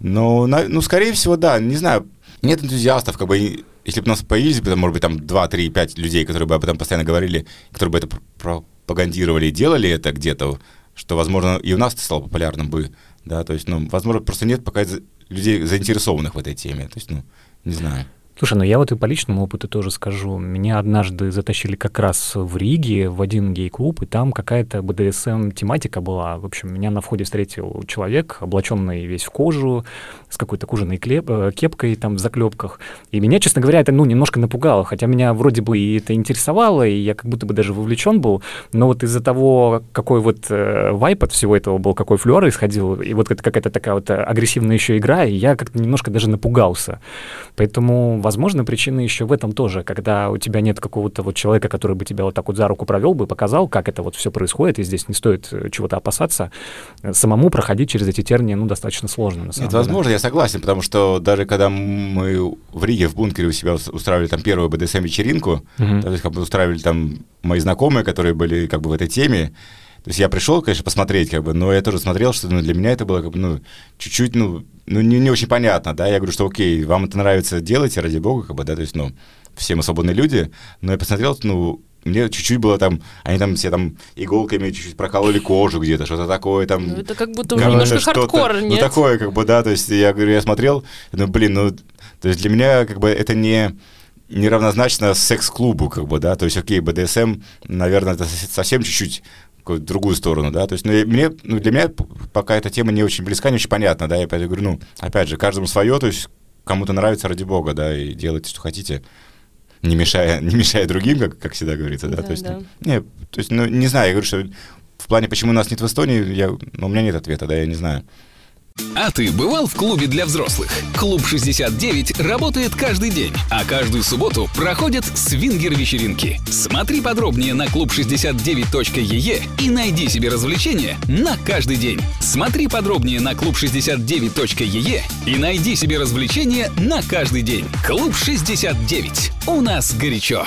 S1: но, ну, скорее всего, да, не знаю, нет энтузиастов, как бы, если бы у нас появились бы, может быть, там 2, 3, 5 людей, которые бы об этом постоянно говорили, которые бы это пропагандировали и делали это где-то, что, возможно, и у нас это стало популярным бы, да, то есть, ну, возможно, просто нет пока людей заинтересованных в этой теме, то есть, ну, не знаю.
S3: Слушай, ну я вот и по личному опыту тоже скажу. Меня однажды затащили как раз в Риге в один гей-клуб, и там какая-то БДСМ-тематика была. В общем, меня на входе встретил человек, облаченный весь в кожу, с какой-то кожаной клеп, э, кепкой там в заклепках. И меня, честно говоря, это ну, немножко напугало, хотя меня вроде бы и это интересовало, и я как будто бы даже вовлечен был, но вот из-за того, какой вот э, вайп от всего этого был, какой флер исходил, и вот это какая-то такая вот агрессивная еще игра, и я как-то немножко даже напугался. Поэтому возможно, причина еще в этом тоже, когда у тебя нет какого-то вот человека, который бы тебя вот так вот за руку провел бы, показал, как это вот все происходит, и здесь не стоит э, чего-то опасаться. Самому проходить через эти тернии, ну, достаточно сложно, на самом
S1: нет, деле. возможно, я согласен, потому что даже когда мы в Риге, в бункере у себя устраивали там первую БДСМ-вечеринку, uh-huh. то есть как бы устраивали там мои знакомые, которые были как бы в этой теме, то есть я пришел, конечно, посмотреть, как бы, но я тоже смотрел, что ну, для меня это было как бы, ну, чуть-чуть, ну, ну не, не очень понятно, да. Я говорю, что окей, вам это нравится, делайте, ради бога, как бы, да, то есть, ну, все мы свободные люди, но я посмотрел, ну, мне чуть-чуть было там, они там все там иголками чуть-чуть прокололи кожу где-то, что-то такое там. Ну,
S2: это как будто уже немножко хардкор,
S1: нет? Ну, такое, как бы, да, то есть я говорю, я смотрел, ну, блин, ну, то есть для меня, как бы, это не неравнозначно секс-клубу, как бы, да, то есть, окей, БДСМ, наверное, это совсем чуть-чуть какую-то другую сторону, да, то есть, ну, мне, ну, для меня пока эта тема не очень близка, не очень понятна, да, я опять говорю, ну, опять же, каждому свое, то есть, кому-то нравится ради бога, да, и делайте, что хотите, не мешая, (laughs) не мешая другим, как, как всегда говорится, да, да то есть, да. Не, то есть, ну, не знаю, я говорю, что в плане, почему нас нет в Эстонии, я, ну, у меня нет ответа, да, я не знаю.
S4: А ты бывал в клубе для взрослых? Клуб 69 работает каждый день, а каждую субботу проходят свингер-вечеринки. Смотри подробнее на клуб69.ee и найди себе развлечения на каждый день. Смотри подробнее на клуб69.ee и найди себе развлечения на каждый день. Клуб 69. У нас горячо.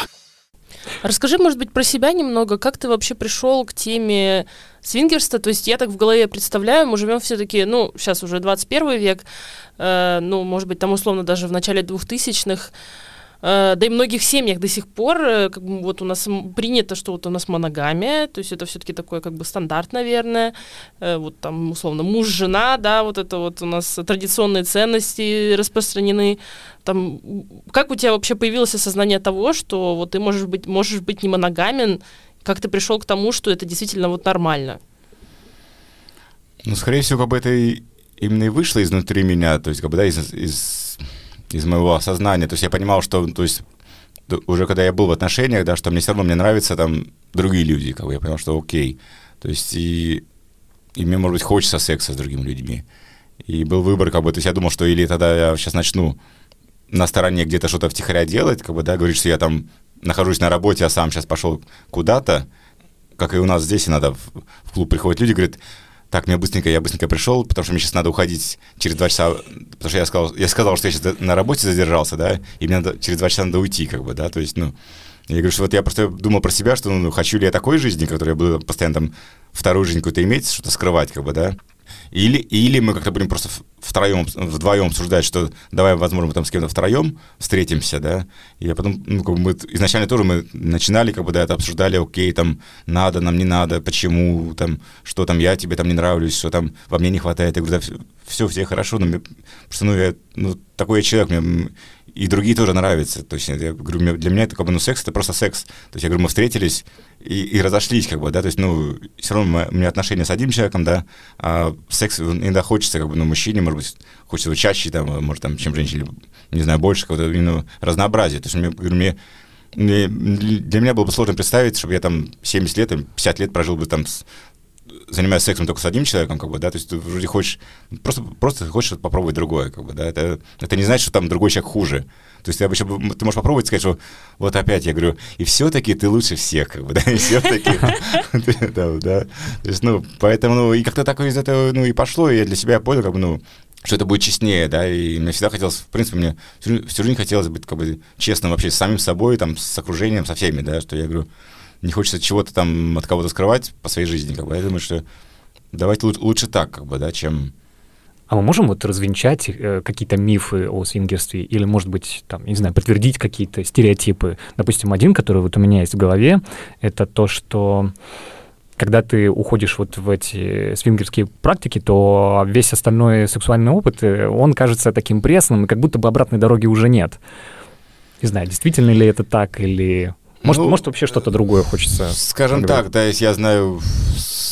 S2: Расскажи, может быть, про себя немного. Как ты вообще пришел к теме свингерства? То есть я так в голове представляю, мы живем все-таки, ну, сейчас уже 21 век, э, ну, может быть, там условно даже в начале 2000-х, Э, да и в многих семьях до сих пор, э, как бы вот у нас принято, что вот у нас моногамия, то есть это все-таки такой как бы стандарт, наверное, э, вот там условно муж-жена, да, вот это вот у нас традиционные ценности распространены. Там, как у тебя вообще появилось осознание того, что вот ты можешь быть, можешь быть не моногамен, как ты пришел к тому, что это действительно вот нормально?
S1: Ну, скорее всего, как бы это и именно и вышло изнутри меня, то есть как бы, да, из, из из моего осознания. То есть я понимал, что, то есть уже когда я был в отношениях, да, что мне все равно мне нравятся там другие люди, как бы я понял, что окей. То есть и, и мне, может быть, хочется секса с другими людьми. И был выбор, как бы, то есть я думал, что или тогда я сейчас начну на стороне где-то что-то втихаря делать, как бы, да, говорить, что я там нахожусь на работе, а сам сейчас пошел куда-то, как и у нас здесь иногда в, в клуб приходят люди, говорят, так, мне быстренько, я быстренько пришел, потому что мне сейчас надо уходить через два часа, потому что я сказал, я сказал, что я сейчас на работе задержался, да, и мне надо, через два часа надо уйти, как бы, да, то есть, ну, я говорю, что вот я просто думал про себя, что, ну, хочу ли я такой жизни, которой я буду постоянно там вторую жизнь какую-то иметь, что-то скрывать, как бы, да, Или, или мы как-то будем просто втроем, вдвоем обсуждать, что давай, возможно, мы там с кем-то втроем встретимся, да, и потом, ну, как бы мы изначально тоже мы начинали, как бы, да, это обсуждали, окей, там, надо, нам не надо, почему, там, что там, я тебе там не нравлюсь, что там во мне не хватает, я говорю, да, все, все хорошо, но мне, просто, ну, я, ну, такой я человек, мне, и другие тоже нравятся. То есть, я говорю, для меня это как бы, ну, секс, это просто секс. То есть, я говорю, мы встретились и, и разошлись, как бы, да, то есть, ну, все равно мы, у меня отношения с одним человеком, да, а секс иногда хочется, как бы, ну, мужчине, может быть, хочется его чаще, там, может, там, чем женщине, не знаю, больше, какого-то, ну, разнообразия. То есть, мне, говорю, мне, для меня было бы сложно представить, чтобы я там 70 лет, 50 лет прожил бы там с, занимаюсь сексом только с одним человеком, как бы, да, то есть ты вроде хочешь, просто, просто хочешь попробовать другое, как бы, да, это, это не значит, что там другой человек хуже. То есть ты обычно, ты можешь попробовать сказать, что вот опять, я говорю, и все-таки ты лучше всех, как бы, да, и все-таки, (laughs) да, да, то есть, ну, поэтому, ну, и как-то так из этого, ну, и пошло, и я для себя понял, как бы, ну, что это будет честнее, да, и мне всегда хотелось, в принципе, мне всю, всю жизнь хотелось быть, как бы, честным вообще с самим собой, там, с окружением, со всеми, да, что я говорю, не хочется чего-то там от кого-то скрывать по своей жизни, как бы. Я думаю, что давайте лучше, лучше так, как бы, да, чем...
S3: А мы можем вот развенчать э, какие-то мифы о свингерстве или, может быть, там, не знаю, подтвердить какие-то стереотипы? Допустим, один, который вот у меня есть в голове, это то, что когда ты уходишь вот в эти свингерские практики, то весь остальной сексуальный опыт, э, он кажется таким пресным, и как будто бы обратной дороги уже нет. Не знаю, действительно ли это так, или может, ну, может вообще что-то другое хочется?
S1: Скажем так, да, если я знаю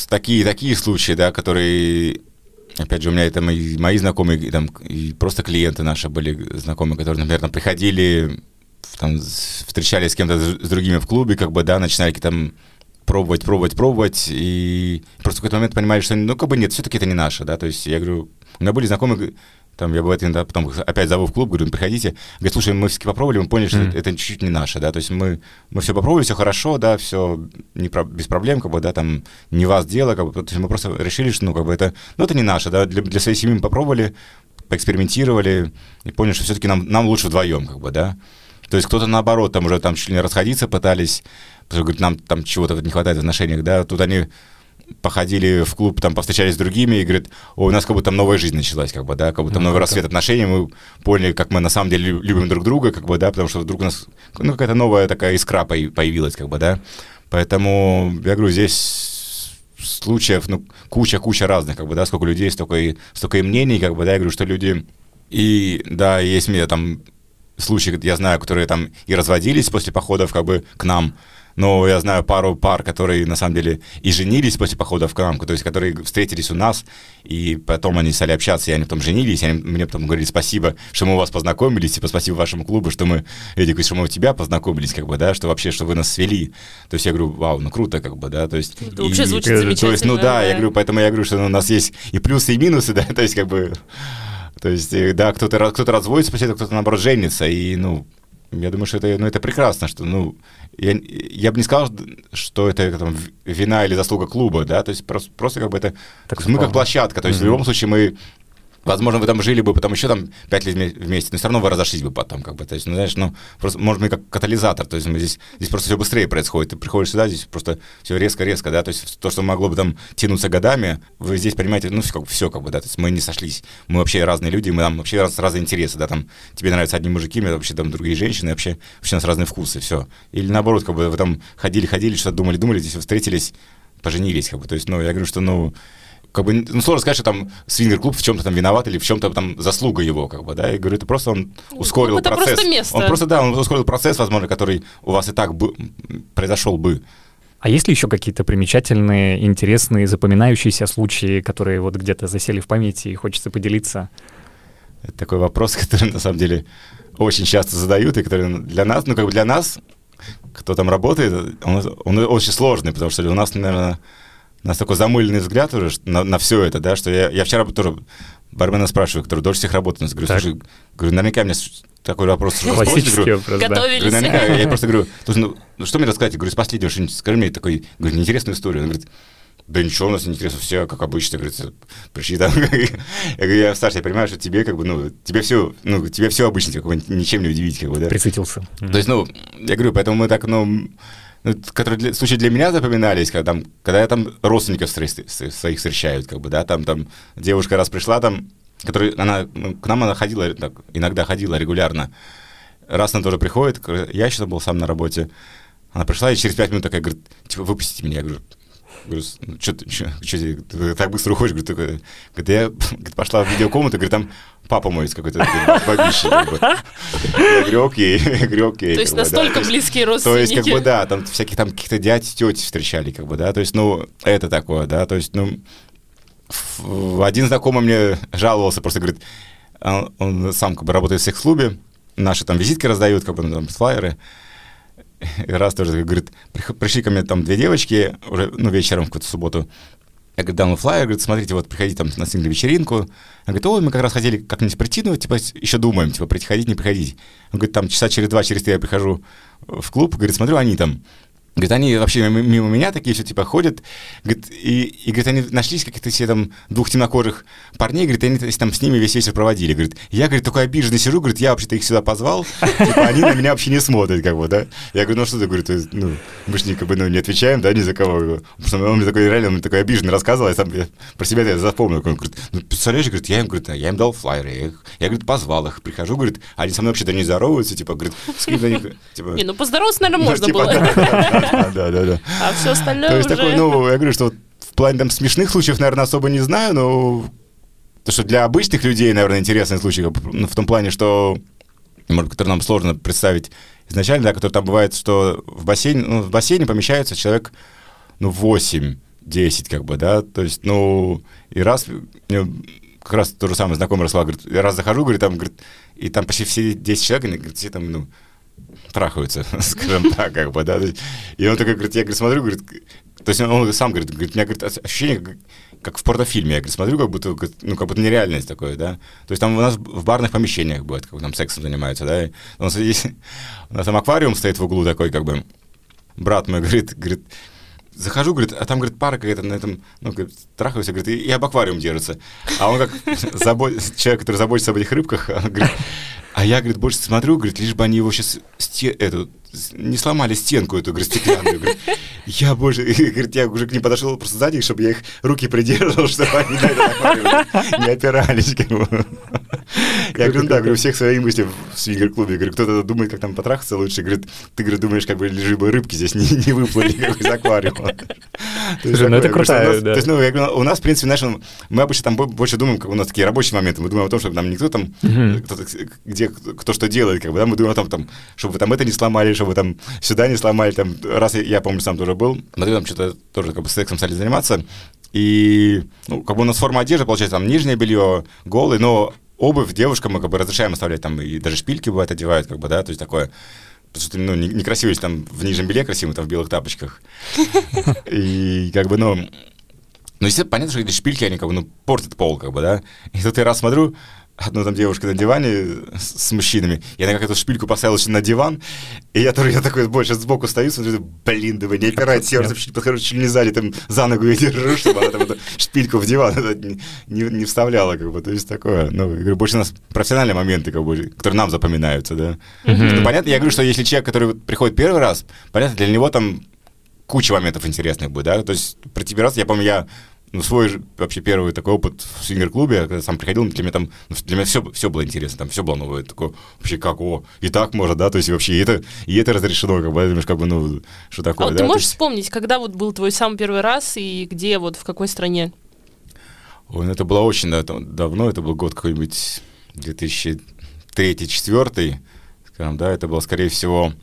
S1: такие такие случаи, да, которые, опять же, у меня это мои, мои знакомые, там, и просто клиенты наши были знакомые, которые, например, там, приходили, там, встречались с кем-то с другими в клубе, как бы, да, начинали там пробовать, пробовать, пробовать, и просто в какой-то момент понимали, что, ну, как бы нет, все-таки это не наше, да, то есть я говорю, у меня были знакомые, там я бывает иногда потом опять зову в клуб, говорю, «Ну, приходите. Говорят, слушай, мы все-таки попробовали, мы поняли, что mm. это чуть-чуть не наше, да, то есть мы, мы все попробовали, все хорошо, да, все не про, без проблем, как бы, да, там не вас дело, как бы, то есть мы просто решили, что, ну, как бы это, ну, это не наше, да, для, для своей семьи мы попробовали, поэкспериментировали и поняли, что все-таки нам, нам лучше вдвоем, как бы, да. То есть кто-то наоборот, там уже там чуть ли не расходиться пытались, потому что, говорит, нам там чего-то не хватает в отношениях, да, тут они походили в клуб, там повстречались с другими и говорят, о, у нас как будто там новая жизнь началась, как бы, да, как будто там новый рассвет отношений, мы поняли, как мы на самом деле любим друг друга, как бы, да, потому что вдруг у нас, ну, какая-то новая такая искра появилась, как бы, да, поэтому, я говорю, здесь случаев, ну, куча-куча разных, как бы, да, сколько людей, столько и, столько и мнений, как бы, да, я говорю, что люди, и, да, есть мне там случаи, я знаю, которые там и разводились после походов, как бы, к нам, но я знаю пару пар, которые на самом деле и женились после похода в Камку, то есть которые встретились у нас, и потом они стали общаться, и они потом женились, и они мне потом говорили спасибо, что мы у вас познакомились, типа спасибо вашему клубу, что мы, Эдик, что мы у тебя познакомились, как бы, да, что вообще, что вы нас свели. То есть я говорю, вау, ну круто, как бы, да, то есть...
S2: Это и, вообще звучит замечательно.
S1: То есть, ну да, да, я говорю, поэтому я говорю, что ну, у нас есть и плюсы, и минусы, (laughs) да, то есть как бы... То есть, да, кто-то кто разводится после этого, кто-то, наоборот, женится, и, ну, я думаю, что это, ну, это прекрасно, что, ну, я, я бы не сказал, что это там, вина или заслуга клуба, да, то есть просто, просто как бы это, так мы как площадка, то есть mm-hmm. в любом случае мы Возможно, вы там жили бы потом еще там пять лет вместе, но все равно вы разошлись бы потом, как бы, то есть, ну, знаешь, ну, просто, может быть, как катализатор, то есть мы здесь, здесь просто все быстрее происходит, ты приходишь сюда, здесь просто все резко-резко, да, то есть то, что могло бы там тянуться годами, вы здесь понимаете, ну, все, как, все, как бы, да, то есть мы не сошлись, мы вообще разные люди, мы там вообще раз, разные интересы, да, там, тебе нравятся одни мужики, мне вообще там другие женщины, вообще, вообще у нас разные вкусы, все. Или наоборот, как бы вы там ходили-ходили, что-то думали-думали, здесь вы встретились, поженились, как бы, то есть, ну, я говорю, что, ну, как бы, ну, сложно сказать, что там свингер-клуб в чем-то там виноват или в чем-то там заслуга его, как бы, да, я говорю, это просто он ускорил
S2: это
S1: процесс.
S2: Просто место.
S1: Он просто, да, он ускорил процесс, возможно, который у вас и так бы, произошел бы.
S3: А есть ли еще какие-то примечательные, интересные, запоминающиеся случаи, которые вот где-то засели в памяти и хочется поделиться?
S1: Это такой вопрос, (laughs) который на самом деле очень часто задают, и который для нас, ну как бы для нас, кто там работает, он, он очень сложный, потому что у нас, наверное, у нас такой замыленный взгляд уже на, на все это, да, что я, я вчера тоже бармена спрашиваю, который дольше всех работает, говорю, так. слушай, говорю, наверняка мне такой вопрос
S3: Классический
S2: говорю, вопрос, Готовились.
S1: Говорю, наверняка, я просто говорю, ну, ну, что мне рассказать? Я говорю, с последнего что-нибудь, скажи мне такой, говорю, неинтересную историю. Он говорит, да ничего у нас не интересно, все как обычно, говорится, пришли там. (laughs) я говорю, я старший, я понимаю, что тебе как бы, ну, тебе все, ну, тебе все обычно, как бы, ничем не удивить, как бы, да.
S3: Присытился.
S1: То есть, ну, я говорю, поэтому мы так, ну, которые для, случаи для меня запоминались, когда, там, когда я там родственников своих встречают, как бы, да, там, там девушка раз пришла, там, которая, она, ну, к нам она ходила, так, иногда ходила регулярно, раз она тоже приходит, я еще был сам на работе, она пришла и через пять минут такая говорит, типа, выпустите меня, я говорю, Говорю, ну, что ты, что, так быстро уходишь? Такой, говорит, я (laughs) говорит, пошла в видеокомнату, говорит, там папа мой какой-то бабище. Я говорю, окей, (laughs) говорю, окей.
S2: То есть настолько близкие родственники.
S1: То есть, как бы, да, там всяких там каких-то дядь, тети встречали, как бы, да, то есть, ну, это такое, да, то есть, ну, один знакомый мне жаловался, просто говорит, он, он сам как бы работает в секс-клубе, наши там визитки раздают, как бы, ну, там, флайеры, раз тоже говорит, пришли ко мне там две девочки, уже, ну, вечером в какую-то субботу, я говорю, дам флайер, говорит, смотрите, вот приходите там на сингл вечеринку. Она говорит, ой, мы как раз хотели как-нибудь прийти, но типа еще думаем, типа приходить, не приходить. Он говорит, там часа через два, через три я прихожу в клуб, говорит, смотрю, они там Говорит, они вообще мимо меня такие все типа ходят, говорит, и, и говорит, они нашлись каких-то себе там двух темнокожих парней, говорит, они там с ними весь вечер проводили. Говорит, я, говорит, такой обиженный сижу, говорит, я вообще-то их сюда позвал, типа они на меня вообще не смотрят, как бы, да. Я говорю, ну что ты, говорит, ну, мы же как бы, ну, не отвечаем, да, ни за кого. Потому он мне такой, реально, он мне такой обиженный рассказывал, я сам я, про себя я запомнил. Он говорит, ну, представляешь, говорит, я им, говорит, я им дал флайеры, я, их, я, говорит, позвал их, прихожу, говорит, они со мной вообще-то не здороваются, типа, говорит, скинь на них,
S2: типа... Не, ну поздороваться, наверное, можно
S1: типа,
S2: было.
S1: Да, да, да, да.
S2: А все остальное
S1: То есть такой, ну, я говорю, что в плане там смешных случаев, наверное, особо не знаю, но то, что для обычных людей, наверное, интересный случай, ну, в том плане, что, может, который нам сложно представить изначально, да, который там бывает, что в бассейне, ну, в бассейне помещается человек, ну, 8 10, как бы, да, то есть, ну, и раз, как раз то же самое знакомый рассказал, говорит, я раз захожу, говорит, там, говорит, и там почти все 10 человек, они, говорит, все там, ну, трахаются, (laughs) скажем так, как бы, да. И он такой говорит, я, говорит, смотрю, говорит, то есть он, он сам говорит, говорит, у меня, говорит, ощущение, как, в порнофильме, я, говорит, смотрю, как будто, ну, как будто нереальность такое, да. То есть там у нас в барных помещениях бывает, как там сексом занимаются, да. У нас, есть, (laughs) у нас там аквариум стоит в углу такой, как бы, брат мой говорит, говорит, захожу, говорит, а там, говорит, пара какая-то на этом, ну, говорит, трахаются, говорит, и, и об аквариум держится. А он как (laughs) забо... человек, который заботится об этих рыбках, он говорит, а я, говорит, больше смотрю, говорит, лишь бы они его сейчас сте... эту, не сломали стенку эту, говорит, стеклянную. Говорит, я больше, (laughs) говорит, я уже к ним подошел просто сзади, чтобы я их руки придерживал, (laughs) чтобы они на это не опирались. Я говорю, да, говорю, всех свои мысли в свингер-клубе. Говорю, кто-то думает, как там потрахаться лучше. Говорит, ты, говорит, думаешь, как бы лишь бы рыбки здесь не, не выплыли из аквариума. (laughs)
S3: Слушай, ну это крутая,
S1: да. То есть, ну, я говорю, у нас, в принципе, знаешь, мы обычно там больше думаем, как у нас такие рабочие моменты. Мы думаем о том, чтобы там никто там, где кто что делает, как бы, да, мы думаем о там, чтобы там это не сломали, чтобы там сюда не сломали, там, раз я, помню, сам тоже был, мы там что-то тоже как бы сексом стали заниматься, и, ну, как бы у нас форма одежды, получается, там, нижнее белье, голый, но обувь девушкам мы как бы разрешаем оставлять, там, и даже шпильки бывает одевают, как бы, да, то есть такое, Потому что, ну, некрасиво, если там в нижнем белье красиво, там в белых тапочках. И как бы, ну, ну, естественно, понятно, что эти шпильки, они как бы, ну, портят пол, как бы, да. И тут я раз смотрю, одну там девушка на диване с, с мужчинами, и она как эту шпильку поставила на диван, и я тоже я такой больше сбоку стою, смотрю, блин, давай не опирать сердце, подхожу чуть ли не сзади, там за ногу ее держу, чтобы она там эту шпильку в диван не, не, не вставляла, как бы, то есть такое, ну, я говорю, больше у нас профессиональные моменты, как бы, которые нам запоминаются, да. Mm-hmm. Ну, понятно, я говорю, что если человек, который приходит первый раз, понятно, для него там куча моментов интересных будет, да, то есть про тебе раз, я помню, я ну, свой вообще первый такой опыт в свингер-клубе, когда сам приходил, для меня там, ну, для меня все, все было интересно, там все было новое, такое, вообще как, о, и так можно, да, то есть вообще и это, и это разрешено, как бы, думаешь, как бы, ну, что такое,
S2: а
S1: да?
S2: ты можешь
S1: есть...
S2: вспомнить, когда вот был твой самый первый раз и где, вот в какой стране?
S1: Ой, ну, это было очень да, давно, это был год какой-нибудь 2003-2004, скажем, да, это было, скорее всего,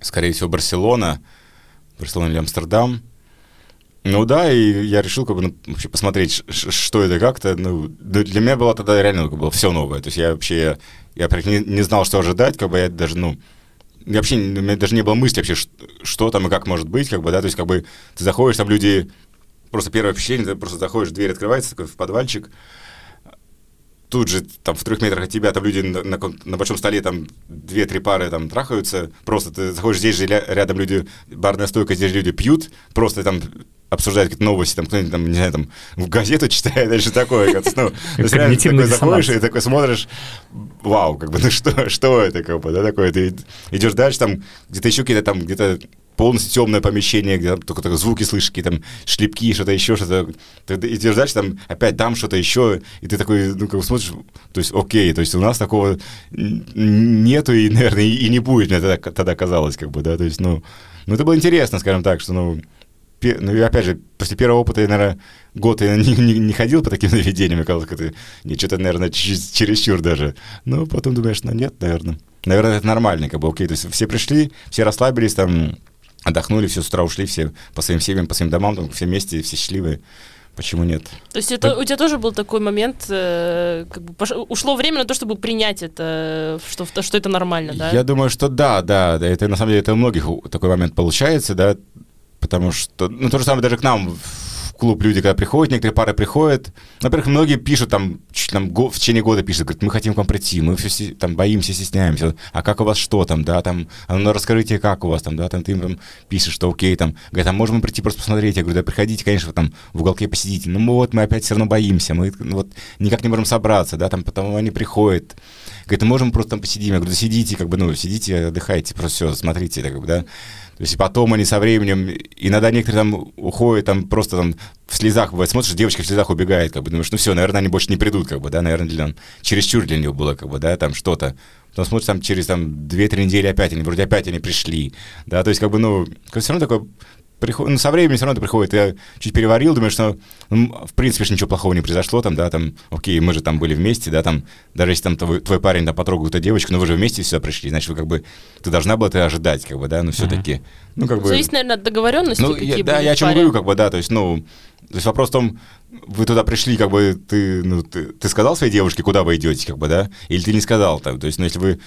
S1: скорее всего, Барселона, Барселона или Амстердам, ну да, и я решил как бы ну, вообще посмотреть, что это как-то. Ну, для меня было тогда реально как было все новое. То есть я вообще, я, я не, не знал, что ожидать, как бы я даже, ну, я вообще, у меня даже не было мысли вообще, что, что там и как может быть, как бы, да, то есть как бы ты заходишь, там люди, просто первое впечатление, ты просто заходишь, дверь открывается, такой в подвальчик, тут же там в трех метрах от тебя там люди на, на, на большом столе там две-три пары там трахаются, просто ты заходишь, здесь же рядом люди, барная стойка, здесь люди пьют, просто там обсуждать какие-то новости, там кто-нибудь там, не знаю, там в газету читает, или что такое. (laughs) Как, ну, то есть реально такой заходишь и такой смотришь, вау, как бы, ну (laughs) что, что это, как бы, да, такое, ты идешь дальше, там где-то еще какие-то там, где-то полностью темное помещение, где только, только звуки слышишь, какие там шлепки, что-то еще, что-то. Ты, и ты ждешь, там опять там что-то еще, и ты такой, ну, как бы смотришь, то есть, окей, то есть у нас такого нету и, наверное, и, и не будет, мне тогда, тогда казалось, как бы, да, то есть, ну, ну, это было интересно, скажем так, что, ну, ну, опять же, после первого опыта я, наверное, год я не, не, не ходил по таким (laughs) заведениям, казалось, это не, что-то, наверное, чересчур даже. Но потом думаешь, ну, нет, наверное. Наверное, это нормально, как бы, окей, то есть все пришли, все расслабились, там, отдохнули, все с утра ушли, все по своим семьям, по своим домам, там, все вместе, все счастливые. Почему нет?
S2: То есть это, у тебя тоже был такой момент, э, как бы пош... ушло время на то, чтобы принять это, что, что это нормально, да?
S1: Я думаю, что да, да, да, это на самом деле это у многих такой момент получается, да, потому что, ну, то же самое даже к нам в клуб люди, когда приходят, некоторые пары приходят, во-первых, многие пишут там, там в течение года пишут, говорят, мы хотим к вам прийти, мы все там боимся, стесняемся, а как у вас что там, да, там, а ну расскажите, как у вас там, да, там ты им там пишешь, что окей, там, говорят, а можем мы прийти просто посмотреть, я говорю, да, приходите, конечно, там в уголке посидите, ну вот, мы опять все равно боимся, мы ну, вот никак не можем собраться, да, там, потому они приходят, говорят, «А можем просто там посидим, я говорю, да сидите, как бы, ну, сидите, отдыхайте, просто все, смотрите, бы, да, то есть потом они со временем, иногда некоторые там уходят, там просто там в слезах, бывает, смотришь, девочка в слезах убегает, как бы, думаешь, ну все, наверное, они больше не придут, как бы, да, наверное, для, там, чересчур для него было, как бы, да, там что-то. Потом смотришь, там через там 2-3 недели опять они, вроде опять они пришли, да, то есть как бы, ну, все равно такое приход... ну, со временем все равно это приходит. Я чуть переварил, думаю, что, ну, в принципе, ничего плохого не произошло, там, да, там, окей, мы же там были вместе, да, там, даже если там твой, твой парень там потрогал эту девочку, но вы же вместе сюда пришли, значит, вы как бы, ты должна была это ожидать, как бы, да, но все-таки, mm-hmm. ну, как бы...
S2: Зависит, наверное, от договоренности,
S1: ну, я, Да, я о чем говорю, как бы, да, то есть, ну, то есть вопрос в том, вы туда пришли, как бы ты, ну, ты, ты сказал своей девушке, куда вы идете, как бы, да, или ты не сказал там, то есть, ну, если вы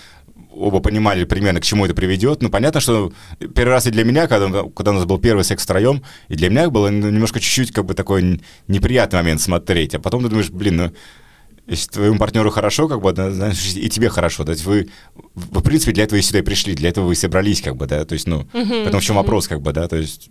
S1: оба понимали примерно, к чему это приведет. Ну, понятно, что первый раз и для меня, когда, когда у нас был первый секс втроем, и для меня было немножко чуть-чуть как бы такой неприятный момент смотреть. А потом ты думаешь, блин, ну, если твоему партнеру хорошо, как бы, да, значит, и тебе хорошо. То есть вы, в принципе, для этого и сюда и пришли, для этого вы собрались, как бы, да, то есть, ну, uh-huh, поэтому в чем uh-huh. вопрос, как бы, да, то есть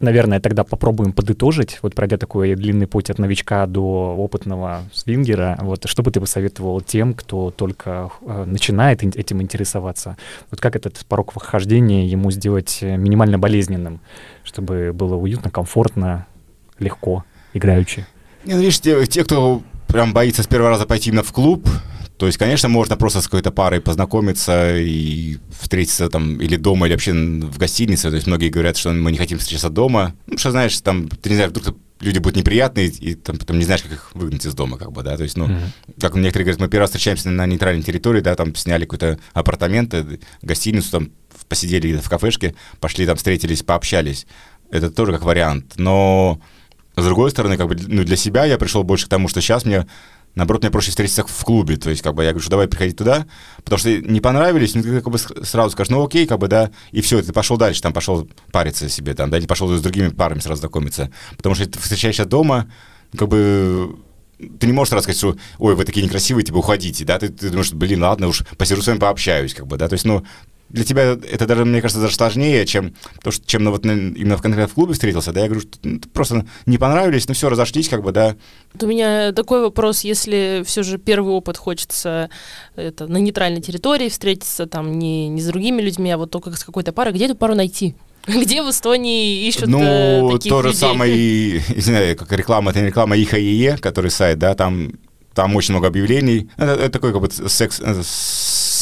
S3: наверное, тогда попробуем подытожить, вот пройдя такой длинный путь от новичка до опытного свингера, вот что бы ты посоветовал тем, кто только э, начинает этим интересоваться? Вот как этот порог вхождения ему сделать э, минимально болезненным, чтобы было уютно, комфортно, легко, играючи?
S1: Не, ну, видишь, те, те, кто прям боится с первого раза пойти именно в клуб, то есть, конечно, можно просто с какой-то парой познакомиться и встретиться там или дома, или вообще в гостинице. То есть многие говорят, что мы не хотим встречаться дома. Ну, что знаешь, там, ты не знаешь, вдруг люди будут неприятные, и там потом не знаешь, как их выгнать из дома, как бы, да, то есть, ну, mm-hmm. как некоторые говорят, мы первый раз встречаемся на нейтральной территории, да, там сняли какой-то апартаменты, гостиницу, там посидели в кафешке, пошли там, встретились, пообщались. Это тоже как вариант, но с другой стороны, как бы, ну, для себя я пришел больше к тому, что сейчас мне наоборот, мне проще встретиться в клубе. То есть, как бы, я говорю, что давай приходи туда, потому что не понравились, ну, ты как бы сразу скажешь, ну, окей, как бы, да, и все, ты пошел дальше, там, пошел париться себе, там, да, или пошел с другими парами сразу знакомиться. Потому что ты встречаешься дома, как бы, ты не можешь сразу сказать, что, ой, вы такие некрасивые, типа, уходите, да, ты, ты думаешь, блин, ладно, уж посижу с вами пообщаюсь, как бы, да, то есть, ну, для тебя это даже, мне кажется, даже сложнее, чем то, что, чем ну, вот именно в, конкретно в клубе встретился, да, я говорю, что ну, просто не понравились, ну все, разошлись, как бы, да.
S2: Вот у меня такой вопрос, если все же первый опыт хочется это, на нейтральной территории встретиться, там, не, не с другими людьми, а вот только с какой-то парой, где эту пару найти? (laughs) Где в Эстонии ищут
S1: Ну,
S2: э, таких
S1: то же
S2: людей?
S1: самое, (laughs) не знаю, как реклама, это не реклама ИХЕЕ, который сайт, да, там, там очень много объявлений. Это, это такой как бы секс,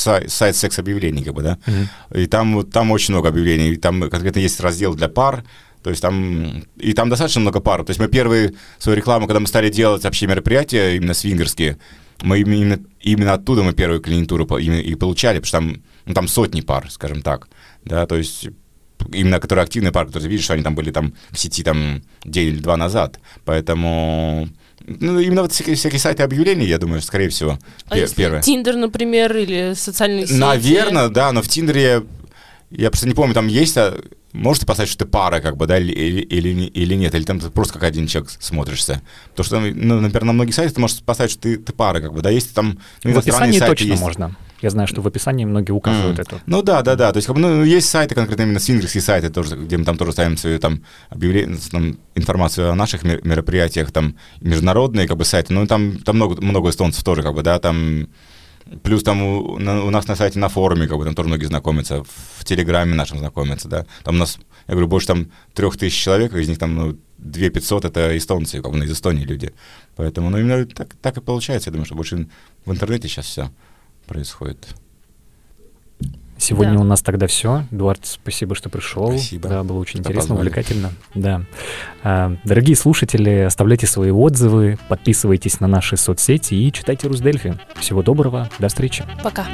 S1: сайт, сайт секс-объявлений, как бы, да. Mm-hmm. И там, там очень много объявлений. И там конкретно есть раздел для пар, то есть там, и там достаточно много пар. То есть мы первые свою рекламу, когда мы стали делать вообще мероприятия, именно свингерские, мы именно, именно оттуда мы первую клиентуру и получали, потому что там, ну, там сотни пар, скажем так, да, то есть именно которые активные пары, которые видишь, что они там были там в сети там день или два назад, поэтому ну, именно вот всякие, всякие сайты объявлений, я думаю, скорее всего,
S2: а пер- первое. Тиндер, например, или социальные сети?
S1: Наверное, да, но в Тиндере, я просто не помню, там есть а, можете поставить, что ты пара, как бы, да, или, или, или нет, или там ты просто как один человек смотришься. Потому что, ну, например, на многих сайтах ты можешь поставить, что ты, ты пара, как бы, да, есть там...
S3: Ну, в описании точно есть. можно. Я знаю, что в описании многие указывают mm. это.
S1: Ну да, да, да. То есть, ну, есть сайты, конкретно именно свингерские сайты, тоже, где мы там тоже ставим свою там, объявление, там, информацию о наших мероприятиях, там международные как бы сайты, ну там, там много, много эстонцев тоже, как бы, да, там Плюс там у, на- у нас на сайте, на форуме, как бы там тоже многие знакомятся, в Телеграме нашем знакомятся, да. Там у нас, я говорю, больше там трех тысяч человек, из них там, ну, 2 500 это эстонцы, как бы, ну, из Эстонии люди. Поэтому, ну, именно так, так и получается. Я думаю, что больше в интернете сейчас все происходит.
S3: Сегодня
S2: Да.
S3: у нас тогда все. Эдуард, спасибо, что пришел.
S1: Спасибо,
S3: Да, было очень
S1: что
S3: интересно,
S1: позвали.
S3: увлекательно. Да. А, Дорогие слушатели, оставляйте свои отзывы, подписывайтесь на наши соцсети и читайте Русдельфи. Всего доброго, до встречи.
S2: Пока.